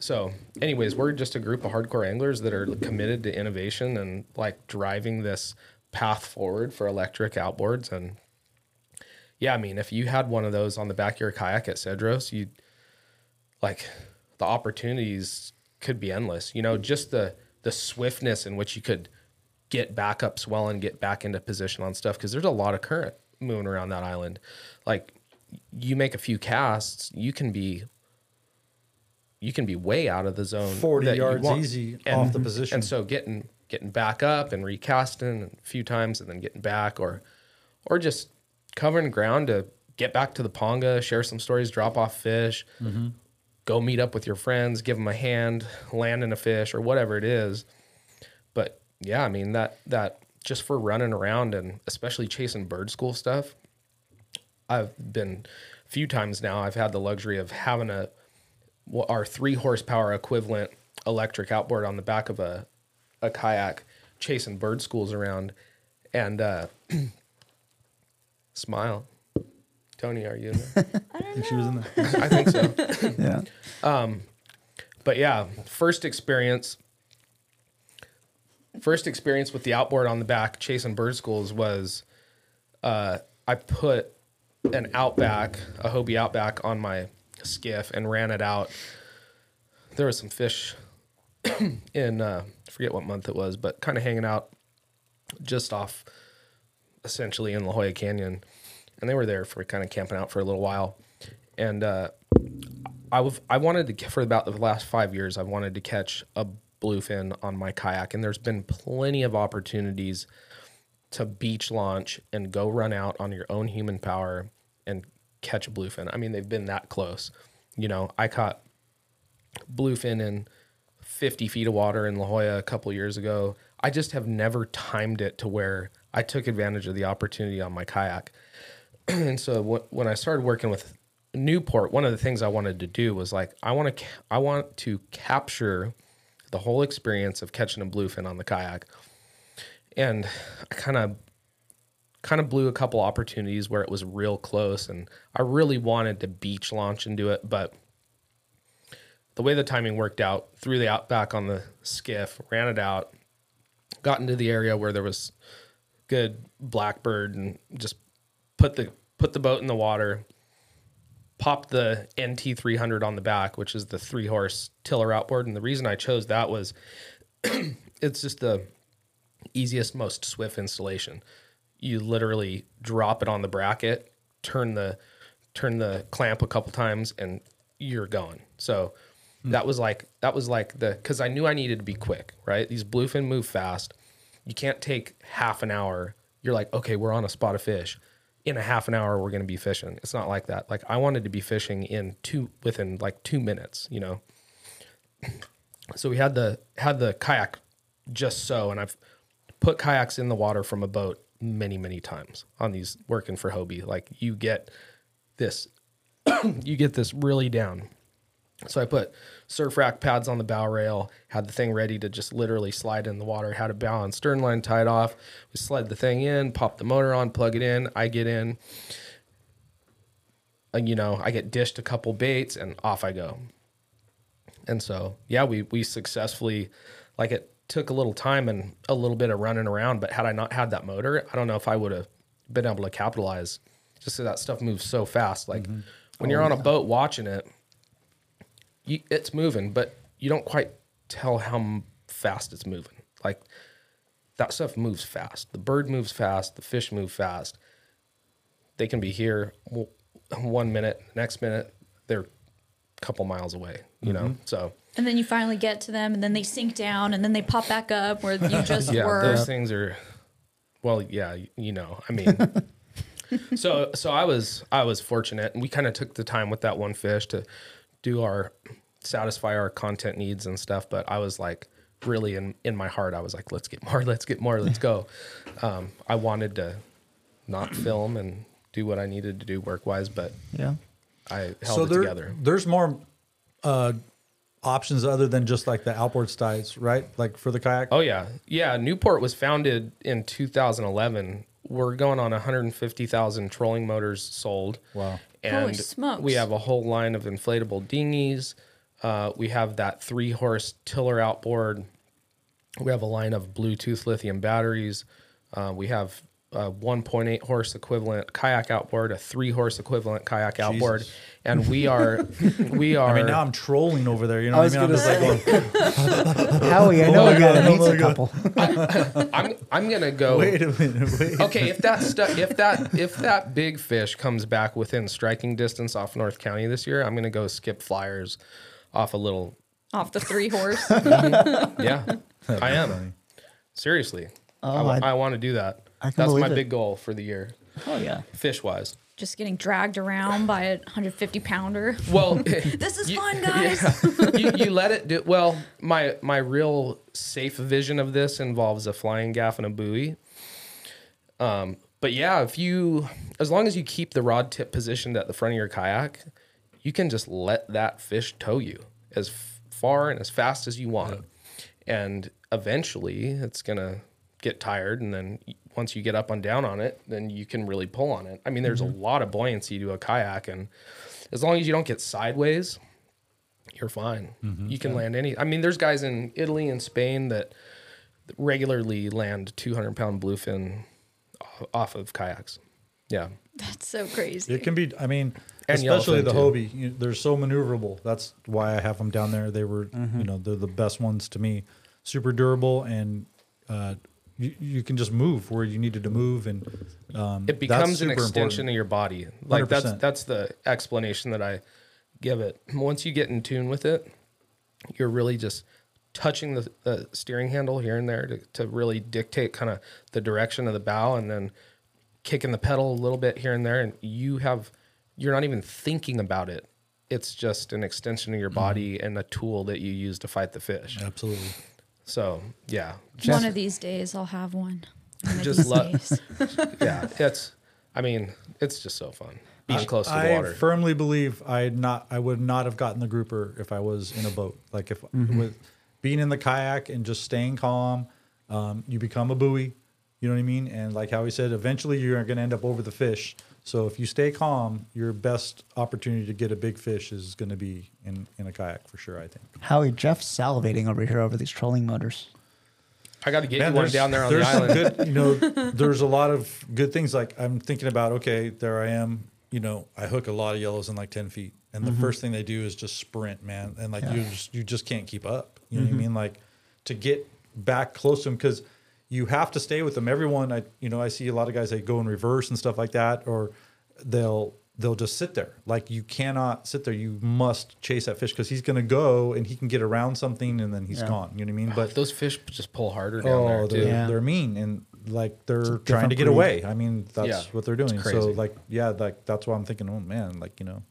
so, anyways, we're just a group of hardcore anglers that are committed to innovation and like driving this path forward for electric outboards. And yeah, I mean, if you had one of those on the back of your kayak at Cedros, you like the opportunities could be endless. You know, just the the swiftness in which you could get back up swell and get back into position on stuff because there's a lot of current moving around that island. Like you make a few casts, you can be you can be way out of the zone. 40 that you yards easy off the position. And so getting getting back up and recasting a few times and then getting back or or just covering ground to get back to the panga, share some stories, drop off fish, mm-hmm. go meet up with your friends, give them a hand, land in a fish or whatever it is. But yeah, I mean that that just for running around and especially chasing bird school stuff. I've been a few times now. I've had the luxury of having a our three horsepower equivalent electric outboard on the back of a a kayak chasing bird schools around. And uh smile. Tony are you in there? I think she was in there. i think so. Yeah. Um, but yeah first experience first experience with the outboard on the back chasing bird schools was uh i put an outback a hobie outback on my skiff and ran it out. There was some fish in uh I forget what month it was but kind of hanging out just off essentially in La Jolla Canyon and they were there for kind of camping out for a little while and uh I wanted to for about the last five years I wanted to catch a bluefin on my kayak, and there's been plenty of opportunities to beach launch and go run out on your own human power and catch a bluefin. I mean, they've been that close. You know, I caught bluefin in 50 feet of water in La Jolla a couple years ago. I just have never timed it to where I took advantage of the opportunity on my kayak. and so wh- when I started working with Newport, one of the things I wanted to do was like I want to ca- I want to capture the whole experience of catching a bluefin on the kayak. And I kind of kind of blew a couple opportunities where it was real close and I really wanted to beach launch and do it, but the way the timing worked out, threw the outback on the skiff, ran it out, got into the area where there was good blackbird and just put the put the boat in the water, popped the NT 300 on the back, which is the three horse tiller outboard. And the reason I chose that was it's just the easiest, most swift installation. You literally drop it on the bracket, turn the turn the clamp a couple times, and you're going. So Mm. that was like that was like the because I knew I needed to be quick. Right, these bluefin move fast. You can't take half an hour. You're like, okay, we're on a spot of fish. In a half an hour, we're going to be fishing. It's not like that. Like I wanted to be fishing in two within like two minutes. You know, so we had the had the kayak just so and i've put kayaks in the water from a boat many many times on these working for hobie like you get this you get this really down so i put surf rack pads on the bow rail had the thing ready to just literally slide in the water had a bow and stern line tied off we sled the thing in pop the motor on plug it in i get in and you know i get dished a couple baits and off i go and so, yeah, we we successfully, like it took a little time and a little bit of running around. But had I not had that motor, I don't know if I would have been able to capitalize. Just so that stuff moves so fast. Like mm-hmm. when you're oh, on a boat watching it, you, it's moving, but you don't quite tell how m- fast it's moving. Like that stuff moves fast. The bird moves fast. The fish move fast. They can be here w- one minute, next minute they're a couple miles away. You know, mm-hmm. so And then you finally get to them, and then they sink down, and then they pop back up where you just yeah, were. those things are. Well, yeah, you know, I mean. so so I was I was fortunate, and we kind of took the time with that one fish to do our satisfy our content needs and stuff. But I was like really in in my heart, I was like, let's get more, let's get more, let's go. Um, I wanted to not film and do what I needed to do work wise, but Yeah. I held it there, together. there's more uh, options other than just like the outboard styles, right? Like for the kayak. Oh yeah, yeah. Newport was founded in 2011. We're going on 150,000 trolling motors sold. Wow. And Holy smokes. we have a whole line of inflatable dinghies. Uh, we have that three horse tiller outboard. We have a line of Bluetooth lithium batteries. Uh, we have a 1.8 horse equivalent kayak outboard, a three horse equivalent kayak outboard, and we are we are. I mean, now I'm trolling over there. You know I what I was mean? I'm gonna just like, going, Howie, I Oh know my we got to meet oh a God. couple. I'm I'm gonna go. wait a minute, wait. okay, if that stu- if that if that big fish comes back within striking distance off North County this year, I'm gonna go skip flyers off a little. Off the three horse. Yeah, I am seriously. Oh, wa- I- I want to do that. I can That's my it. big goal for the year, Oh yeah. fish wise. just getting dragged around by a 150 pounder. Well, This is you- fun, guys. yeah. you, you let it do. Well, my my real safe vision of this involves a flying gaff and a buoy. Um, but yeah, if you, as long as you keep the rod tip positioned at the front of your kayak, you can just let that fish tow you as f- far and as fast as you want. And eventually, it's gonna get tired, and then y- once you get up and down on it, then you can really pull on it. I mean, there's a lot of buoyancy to a kayak, and as long as you don't get sideways, you're fine. You can land any. I mean, there's guys in Italy and Spain that regularly land 200 pound bluefin off of kayaks. Yeah. That's so crazy. It can be. I mean, And especially the yellowfin, Hobie. You, they're so maneuverable. That's why I have them down there. They were, Mm-hmm. you know, they're the best ones to me. Super durable, and uh, you, you can just move where you needed to move, and um, It becomes an extension important. of your body. Like that's 100%. that's the explanation that I give it. Once you get in tune with it, you're really just touching the, the steering handle here and there to, to really dictate kind of the direction of the bow and then kicking the pedal a little bit here and there and you have you're not even thinking about it it's just an extension of your body and a tool that you use to fight the fish Absolutely. So yeah one of these days I'll have one. One of Just love. let- yeah it's i mean it's just so fun being close to the I water I firmly believe I not I would not have gotten the grouper if I was in a boat. Like if Mm-hmm. with being in the kayak and just staying calm, um, you become a buoy. You know what I mean? And like how he said, eventually you're going to end up over the fish. So if you stay calm, your best opportunity to get a big fish is going to be in in a kayak for sure. I think. Howie, Jeff's salivating over here over these trolling motors. i got to get Man, you one there's- down there on the island Good, you know, there's a lot of good things. Like I'm thinking about, okay, there I am. You know, I hook a lot of yellows in like ten feet, and the mm-hmm. first thing they do is just sprint, man, and like you just you just can't keep up. You know what I mm-hmm. mean? Like to get back close to them because you have to stay with them. Everyone, I you know, I see a lot of guys that go in reverse and stuff like that, or they'll they'll just sit there. Like you cannot sit there. You must chase that fish because he's going to go and he can get around something and then he's Yeah. gone. You know what I mean? But those fish just pull harder down oh, there they're, Yeah. they're mean and like they're trying to get breed. away. I mean, that's Yeah, what they're doing. So like, yeah, like that's why I'm thinking, oh man, like you know,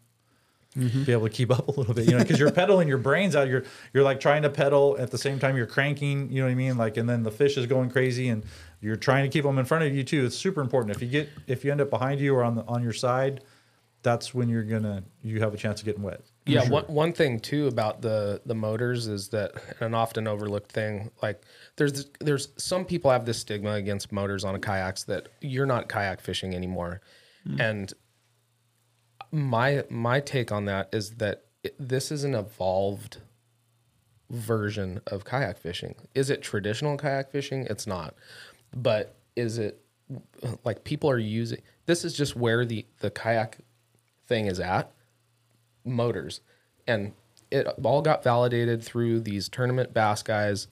Mm-hmm. be able to keep up a little bit, you know, because you're pedaling your brains out. You're you're like trying to pedal at the same time you're cranking. You know what I mean? Like, and then the fish is going crazy, and you're trying to keep them in front of you too. It's super important. If you get if you end up behind you or on the on your side, that's when you're gonna you have a chance of getting wet. Yeah, sure. one one thing too about the the motors is that an often overlooked thing. Like there's there's some people have this stigma against motors on a kayaks that you're not kayak fishing anymore, and my my take on that is that it, this is an evolved version of kayak fishing. Is it traditional kayak fishing? It's not, but is it like people are using? This is just where the the kayak thing is at motors and it all got validated through these tournament bass guys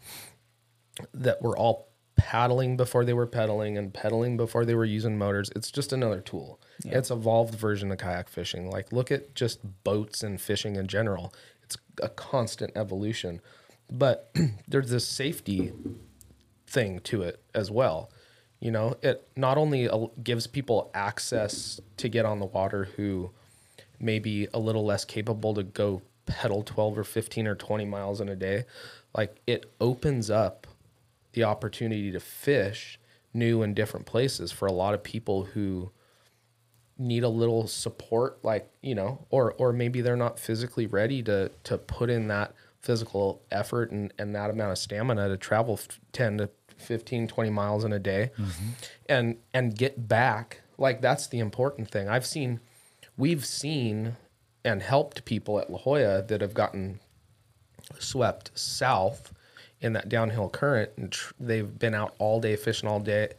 that were all paddling before they were pedaling and pedaling before they were using motors it's just another tool. It's evolved version of kayak fishing. Like look at just boats and fishing in general. It's a constant evolution. But there's this safety thing to it as well. You know, it not only gives people access to get on the water who may be a little less capable to go pedal 12 or 15 or 20 miles in a day, like it opens up the opportunity to fish new and different places for a lot of people who need a little support like you know or or maybe they're not physically ready to to put in that physical effort and and that amount of stamina to travel f- 10 to 15 20 miles in a day mm-hmm. and and get back. Like that's the important thing. I've seen we've seen and helped people at la jolla that have gotten swept south in that downhill current and tr- they've been out all day fishing all day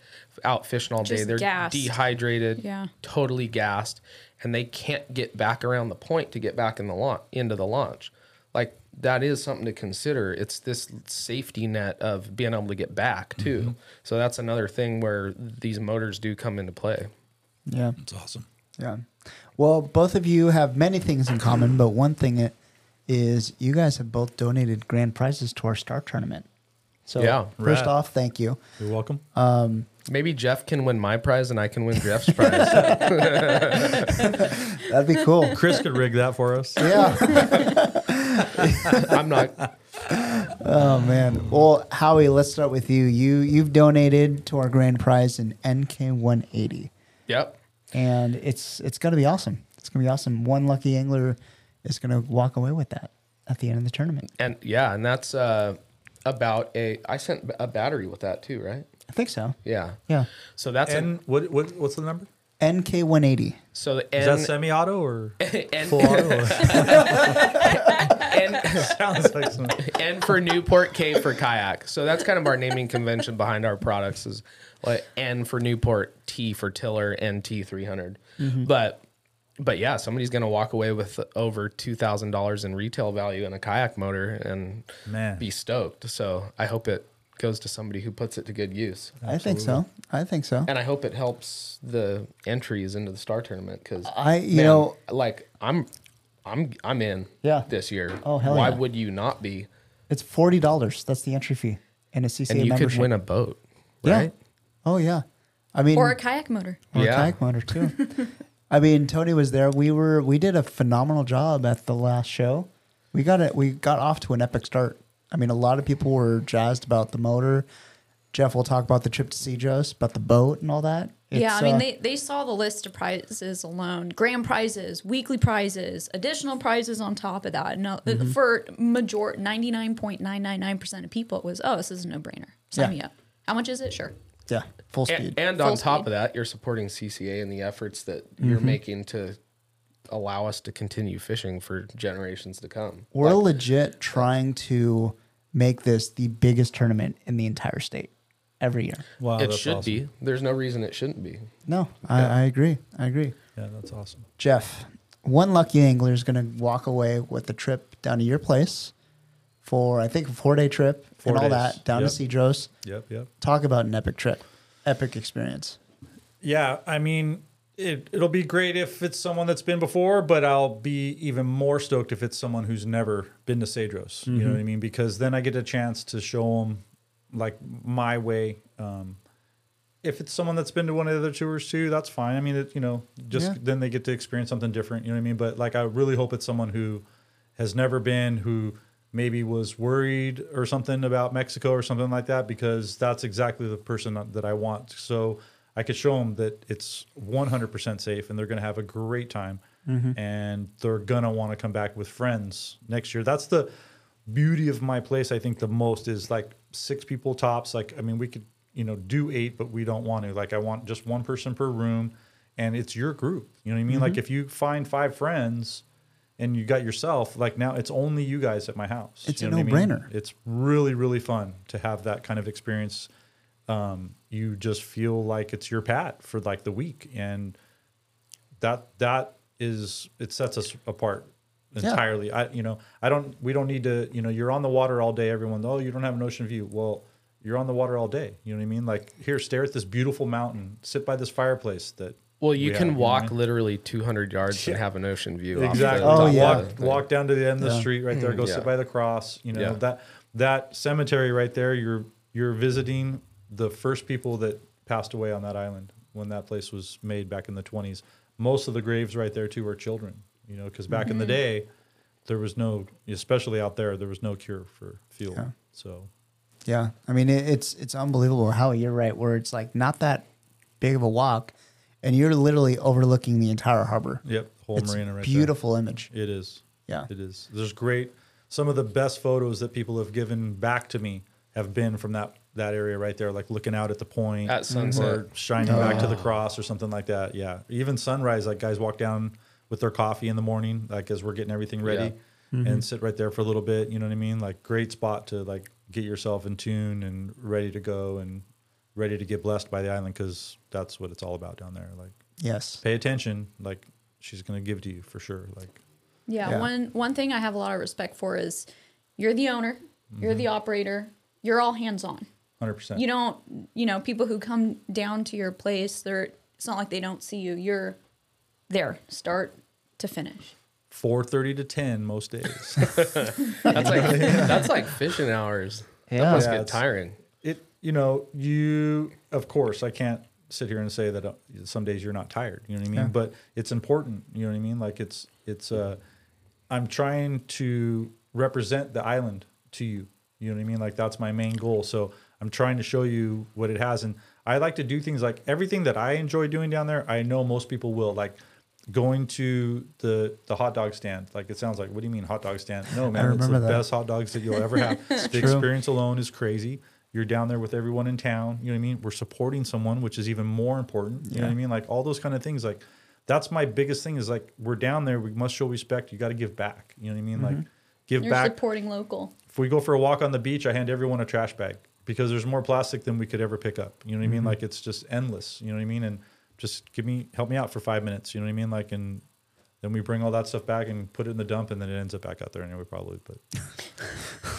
out fishing all day they're gassed. dehydrated Yeah. totally gassed and they can't get back around the point to get back in the launch into the launch like that is something to consider it's this safety net of being able to get back too Mm-hmm. so that's another thing where these motors do come into play Yeah. It's awesome. Yeah. Well, both of you have many things in common, but one thing it is you guys have both donated grand prizes to our star tournament. So Yeah. first Rad. off, thank you. You're welcome. Um, maybe jeff can win my prize and i can win jeff's prize That'd be cool. Chris could rig that for us. yeah. i'm not Oh man. Well, Howie, let's start with you. You you've donated to our grand prize in NK 180. yep and it's it's going to be awesome. It's going to be awesome. One lucky angler is going to walk away with that at the end of the tournament. and yeah and that's uh about a i sent a battery with that too right I think so. yeah Yeah. so that's a, what, what what's the number? NK 180. so the Is that semi-auto or N, full auto? N, Sounds like some. N for Newport, K for kayak. So that's kind of our naming convention behind our products is like N for Newport, T for Tiller, and T 300. But but yeah, somebody's gonna walk away with over two thousand dollars in retail value in a kayak motor and Man. be stoked. So I hope it goes to somebody who puts it to good use. I think so. I think so. And I hope it helps the entries into the star tournament because I you know like I'm I'm I'm in Yeah. this year. Oh, hell Why yeah. would you not be? it's forty dollars. That's the entry fee and a CCA And you membership. could win a boat, Yeah. Oh yeah. I mean, or a kayak motor. or a Yeah. kayak motor too. I mean, Tony was there. We were we did a phenomenal job at the last show. We got it. We got off to an epic start. I mean, a lot of people were jazzed about the motor. Jeff will talk about the trip to Cedros, about the boat and all that. yeah, I mean, uh, they, they saw the list of prizes alone grand prizes, weekly prizes, additional prizes on top of that. No, Mm-hmm. For major 99.999% of people, it was, oh, this is a no brainer. Sign Yeah. me up. How much is it? Sure. Yeah, full speed. And, and Full on top speed. of that, you're supporting CCA and the efforts that you're Mm-hmm. making to allow us to continue fishing for generations to come. We're Like, legit trying to make this the biggest tournament in the entire state every year. Wow, it should awesome. be. There's no reason it shouldn't be. No, I, I agree. I agree. Yeah, that's awesome. Jeff, one lucky angler is going to walk away with a trip down to your place for, I think, a four day trip Four and all days. that down Yep. to Cedros. Yep, yep. Talk about an epic trip, epic experience. Yeah, I mean, it it'll be great if it's someone that's been before, but I'll be even more stoked if it's someone who's never been to Cedros. You know what I mean? Because then I get a chance to show them like my way. Um, if it's someone that's been to one of the other tours too, that's fine. I mean, it, you know, just Yeah. then they get to experience something different. You know what I mean? But like, I really hope it's someone who has never been, who maybe was worried or something about Mexico or something like that, because that's exactly the person that I want. So I could show them that it's 100% safe and they're going to have a great time mm-hmm. and they're going to want to come back with friends next year. That's the beauty of my place. I think the most is like six people tops. Like, I mean, we could, you know, do eight, but we don't want to. Like, I want just one person per room and it's your group. You know what I mean? Mm-hmm. Like, if you find five friends, and you got yourself like now it's only you guys at my house It's You a know what I mean? no-brainer. it's really really fun to have that kind of experience um, you just feel like it's your pat for like the week and that that is it sets us apart Yeah. entirely i you know i don't we don't need to you know you're on the water all day everyone oh you don't have an ocean view well you're on the water all day you know what i mean like here stare at this beautiful mountain sit by this fireplace that Well, you we can know walk mean? literally 200 yards and have an ocean view. off Exactly. the Oh, yeah. Walk, walk down to the end of the Yeah. street right there. Go mm. Yeah. sit by the cross. You know Yeah. that that cemetery right there. You're you're visiting the first people that passed away on that island when that place was made back in the 20s. Most of the graves right there too are children. You know, because back in the mm-hmm. day, there was no, especially out there, there was no cure for fuel. Yeah. So Yeah, I mean it, it's it's unbelievable how you're right. Where it's like not that big of a walk, and you're literally overlooking the entire harbor. yep, whole it's marina right beautiful image. It is. Yeah, It is. There's great. Some of the best photos that people have given back to me have been from that that area right there, like looking out at the point At sunset. or shining Oh. back to the oh. cross or something like that. Yeah, even sunrise. Like guys walk down with their coffee in the morning, like as we're getting everything ready, mm-hmm. and sit right there for a little bit. You know what I mean? Like great spot to like get yourself in tune and ready to go and ready to get blessed by the island because that's what it's all about down there. Like yes, pay attention. Like she's gonna give to you for sure. Like Yeah, Yeah. one one thing I have a lot of respect for is you're the owner, you're the mm-hmm. operator, you're all hands on. hundred percent. You don't, you know, people who come down to your place, they're it's not like they don't see you. You're there, start to finish. Four thirty to ten most days. That's like that's like fishing hours. Yeah. that must Yeah, get tiring. You know you of course i can't sit here and say that uh, some days you're not tired you know what i mean? Yeah. but it's important you know what i mean? Like it's it's uh i'm trying to represent the island to you you know what i mean? Like that's my main goal. So i'm trying to show you what it has. And i like to do things like everything that i enjoy doing down there i know most people will. Like going to the the hot dog stand. Like it sounds like what do you mean hot dog stand? No man it's the remember that. best hot dogs that you'll ever have. The True. experience alone is crazy you're down there with everyone in town you know what i mean we're supporting someone which is even more important you know what i mean like all those kind of things like that's my biggest thing is like we're down there we must show respect you got to give back you know what i mean like mm-hmm. give You're back supporting local. if we go for a walk on the beach, I hand everyone a trash bag because there's more plastic than we could ever pick up. You know what I mean? Mm-hmm. Like it's just endless. You know what I mean? And just give me, help me out for five minutes. You know what I mean? Like, and then we bring all that stuff back and put it in the dump, and then it ends up back out there anyway, probably. But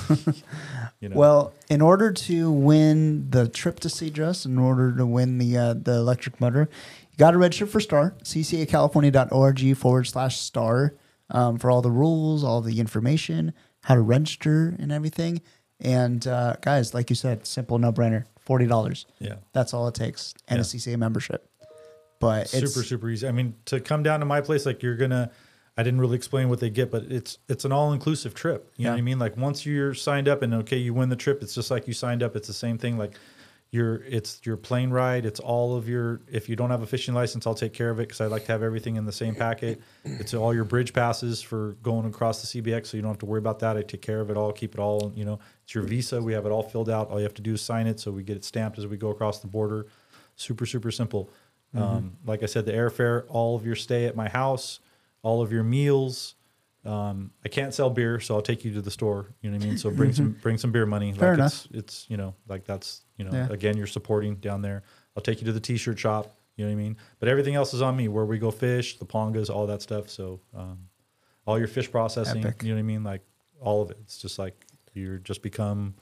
you know, Well, in order to win the trip to Cedros, in order to win the uh, the electric motor, you got to register for STAR, ccacalifornia.org forward slash STAR, um, for all the rules, all the information, how to register and everything. And uh, guys, like you said, simple no brainer, $40. yeah, That's all it takes, and a Yeah. CCA membership. But it's super super easy. I mean, to come down to my place, like you're gonna. I didn't really explain what they get, but it's it's an all inclusive trip. You know what I mean? Like once you're signed up and okay, you win the trip, it's just like you signed up. It's the same thing. Like your it's your plane ride. It's all of your. If you don't have a fishing license, I'll take care of it because I like to have everything in the same packet. It's all your bridge passes for going across the CBX, so you don't have to worry about that. I take care of it all, keep it all. You know, it's your visa. We have it all filled out. All you have to do is sign it, so we get it stamped as we go across the border. Super super simple. Um, like I said, the airfare, all of your stay at my house, all of your meals. Um, I can't sell beer, so I'll take you to the store. You know what I mean? So bring some bring some beer money. Fair like enough. It's, it's you know like that's you know Yeah. again you're supporting down there. I'll take you to the t-shirt shop. You know what I mean? But everything else is on me. Where we go fish, the pangas, all that stuff. So um, all your fish processing. Epic. You know what I mean? Like all of it. It's just like you're just become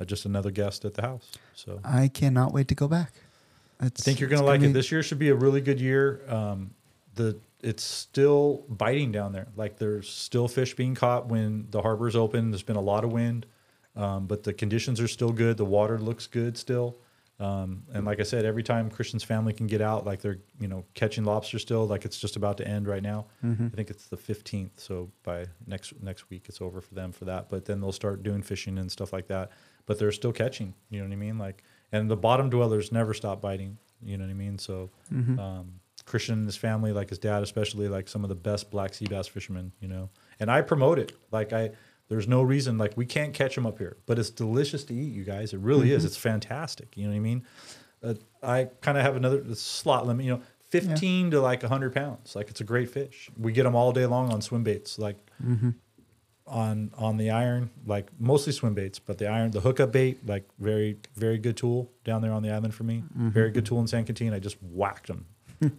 uh, just another guest at the house. So I cannot wait to go back. It's, I think you're it's gonna like be- it. This year should be a really good year. Um, the it's still biting down there. Like there's still fish being caught when the harbor's open. There's been a lot of wind, um, but the conditions are still good. The water looks good still. Um, and like I said, every time Christian's family can get out, like they're you know catching lobster still. Like it's just about to end right now. Mm-hmm. I think it's the 15th. So by next next week, it's over for them for that. But then they'll start doing fishing and stuff like that. But they're still catching. You know what I mean? Like, and the bottom dwellers never stop biting. You know what I mean? So Mm-hmm. um, Christian and his family, like his dad, especially, like some of the best black sea bass fishermen. You know, and I promote it. Like I. There's no reason like we can't catch them up here, but it's delicious to eat, you guys. It really Mm-hmm. is. It's fantastic. You know what I mean? Uh, I kind of have another slot limit. You know, 15 to like 100 pounds. Like it's a great fish. We get them all day long on swim baits, like Mm-hmm. on on the iron, like mostly swim baits, but the iron, the hookup bait, like very very good tool down there on the island for me. Mm-hmm. Very good tool in San Quintin. I just whacked them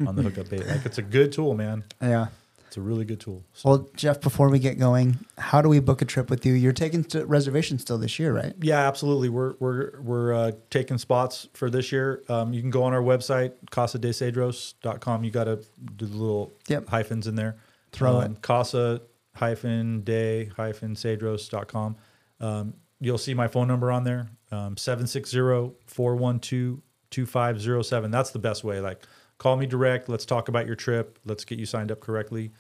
on the hookup bait. Like it's a good tool, man. Yeah. It's a really good tool. So, Well, Jeff, before we get going, how do we book a trip with you? You're taking st- reservations still this year, right? yeah, absolutely. We're we're we're uh, taking spots for this year. Um, you can go on our website casadecedros.com. You got to do the little Yep. hyphens in there. Throw um, Casa hyphen day hyphen cedros.com. Um, you'll see my phone number on there um, 760-412-2507 that's the best way like call me direct let's talk about your trip let's get you signed up correctly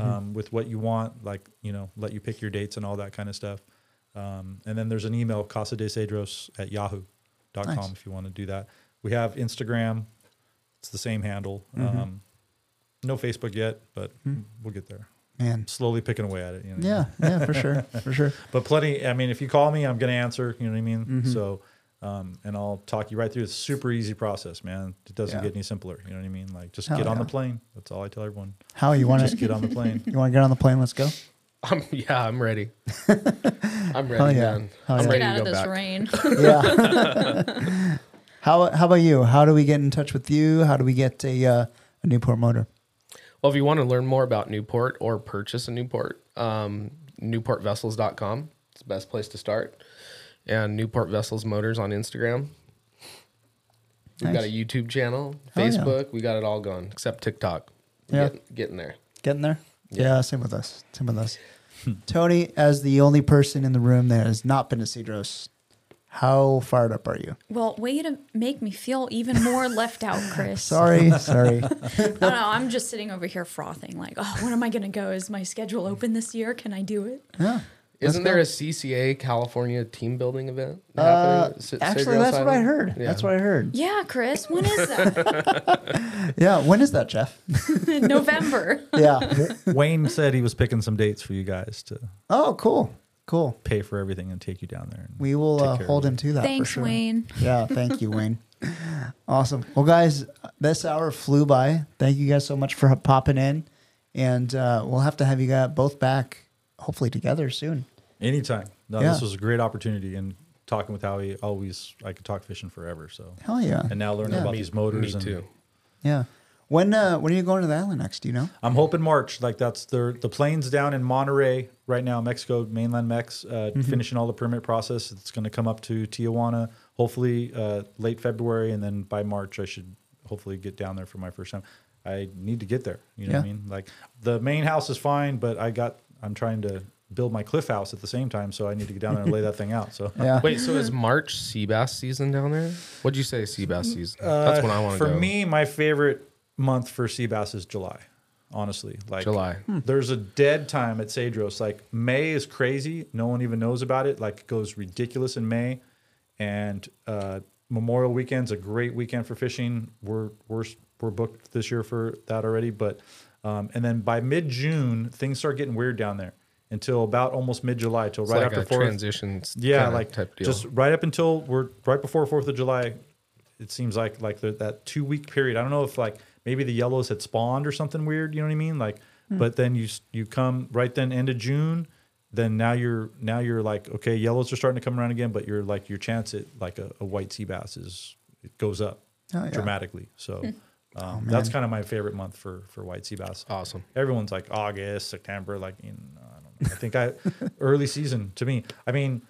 um, with what you want, like you know, let you pick your dates and all that kind of stuff. Um, and then there's an email casa de cedros at yahoo.com Nice. if you want to do that. We have Instagram; it's the same handle. Mm-hmm. Um, no Facebook yet, but Hmm. we'll get there. Man. Slowly picking away at it. You know? Yeah, yeah, for sure, for sure. but plenty. I mean, if you call me, I'm going to answer. You know what I mean? Mm-hmm. So, um, and I'll talk you right through. It's a super easy process, man. It doesn't Yeah. get any simpler. You know what I mean? Like, just Hell get on the plane. That's all I tell everyone. How you want Just to get on the plane. you want to get on the plane? Let's go. I'm, yeah, I'm ready. I'm ready, Hell yeah. man. Hell I'm yeah. ready Get out to of this back. rain. Yeah. how how about you? How do we get in touch with you? How do we get a uh, a Newport motor? Well, if you want to learn more about Newport or purchase a Newport, um, newportvessels.com. It's the best place to start. And Newport Vessels Motors on Instagram. We've got a YouTube channel, Oh, yeah. Facebook. We got it all going except TikTok. Yeah. Get, getting there. Getting there? Yeah. Yeah, same with us. Same with us. Tony, as the only person in the room that has not been to Cedros, how fired up are you? well, way to make me feel even more left out, Chris. Sorry, sorry. No, no, I'm just sitting over here frothing, like, oh, when am I going to go? Is my schedule open this year? Can I do it? Yeah. Isn't there a CCA California team building event? Uh, happening at C- actually, Cedros that's what I heard. Yeah. That's what I heard. Yeah, Chris, when is that? Yeah. When is that, Jeff? November. yeah. Wayne said he was picking some dates for you guys to Oh, cool. Cool. pay for everything and take you down there. and We will uh, hold him to that Thanks, for sure. Wayne. Yeah, thank you, Wayne. Awesome. Well, guys, this hour flew by. Thank you guys so much for popping in, and uh, we'll have to have you guys both back, hopefully together soon. Anytime. No, Yeah. this was a great opportunity. And talking with Howie, always, I could talk fishing forever. So, Hell yeah! and now learning Yeah. about Me- these motors. Me and too. Yeah. When uh, when are you going to the island next? Do you know? I'm hoping March. Like that's the the planes down in Monterrey right now, Mexico, mainland Mex, uh, finishing all the permit process. It's going to come up to Tijuana, hopefully uh, late February, and then by March I should hopefully get down there for my first time. I need to get there. You know what I mean? Like the main house is fine, but I got I'm trying to build my cliff house at the same time, so I need to get down there and lay that thing out. So Yeah. Wait, so is March sea bass season down there? What'd you say sea bass season? Uh, That's when I want to go. For me, my favorite month for sea bass is July. Honestly, like July. There's a dead time at Cedros. Like May is crazy. No one even knows about it. Like it goes ridiculous in May, and uh, Memorial Weekend's a great weekend for fishing. We're we're we're booked this year for that already. But um, and then by mid June, things start getting weird down there until about almost mid July, till right like after a Fourth. transition. s- Yeah, kinda like type deal. just right up until we're right before Fourth of July. It seems like like the, that two week period. I don't know if like maybe the yellows had spawned or something weird. You know what I mean? Like, but then you you come right then end of June. Then now you're now you're like okay, yellows are starting to come around again, but you're like your chance at like a, a white sea bass is it goes up Oh, yeah. dramatically. So Oh, um, that's kind of my favorite month for for white sea bass. awesome. Everyone's like August, September, like you know, I don't know. I think I early season to me. I mean,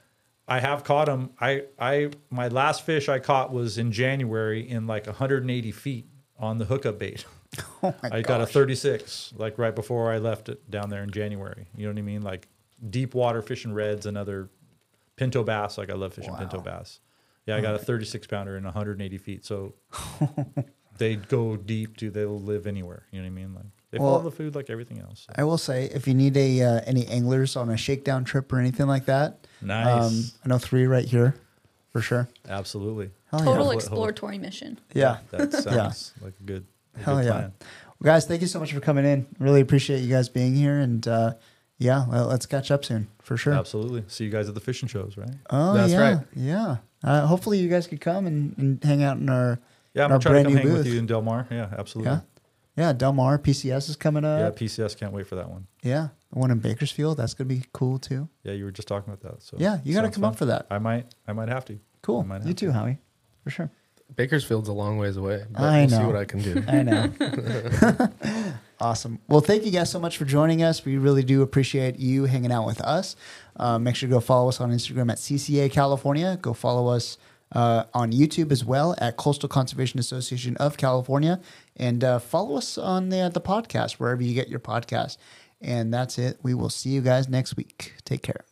I have caught them. I I my last fish I caught was in January in like 180 feet on the hookup bait. Oh my I got a 36 like right before I left it down there in January. You know what I mean? Like deep water fishing reds and other pinto bass. Like I love fishing pinto bass. Yeah, I got a 36 pounder in 180 feet. So they go deep. Do they'll live anywhere? You know what I mean? Like they Well- follow the food like everything else. I will say, if you need a uh, any anglers on a shakedown trip or anything like that, Nice. um, I know three right here, for sure. Absolutely. Hell. Total Hold- hold- exploratory mission. Yeah. That sounds like a good, a Hell good yeah. plan. Well, guys, thank you so much for coming in. Really appreciate you guys being here, and uh, yeah, well, let's catch up soon for sure. Absolutely. See you guys at the fishing shows, right? Oh That's yeah, right. yeah. Uh, hopefully, you guys could come and, and hang out in our Yeah, I'm our gonna to brand come new hang with you in Del Mar. Yeah, absolutely. Yeah, yeah. Del Mar PCS is coming up. Yeah. PCS can't wait for that one. Yeah, the one in Bakersfield. That's gonna be cool too. Yeah, you were just talking about that. So Yeah, you got to come fun. up for that. I might, I might have to. Cool. I might You too, to. Howie, for sure. Bakersfield's a long ways away. But I we'll know. see what I can do. I know. awesome. Well, thank you guys so much for joining us. We really do appreciate you hanging out with us. Uh, make sure to go follow us on Instagram at CCA California. Go follow us uh, on YouTube as well at Coastal Conservation Association of California, and uh, follow us on the the podcast wherever you get your podcast. And that's it. We will see you guys next week. Take care.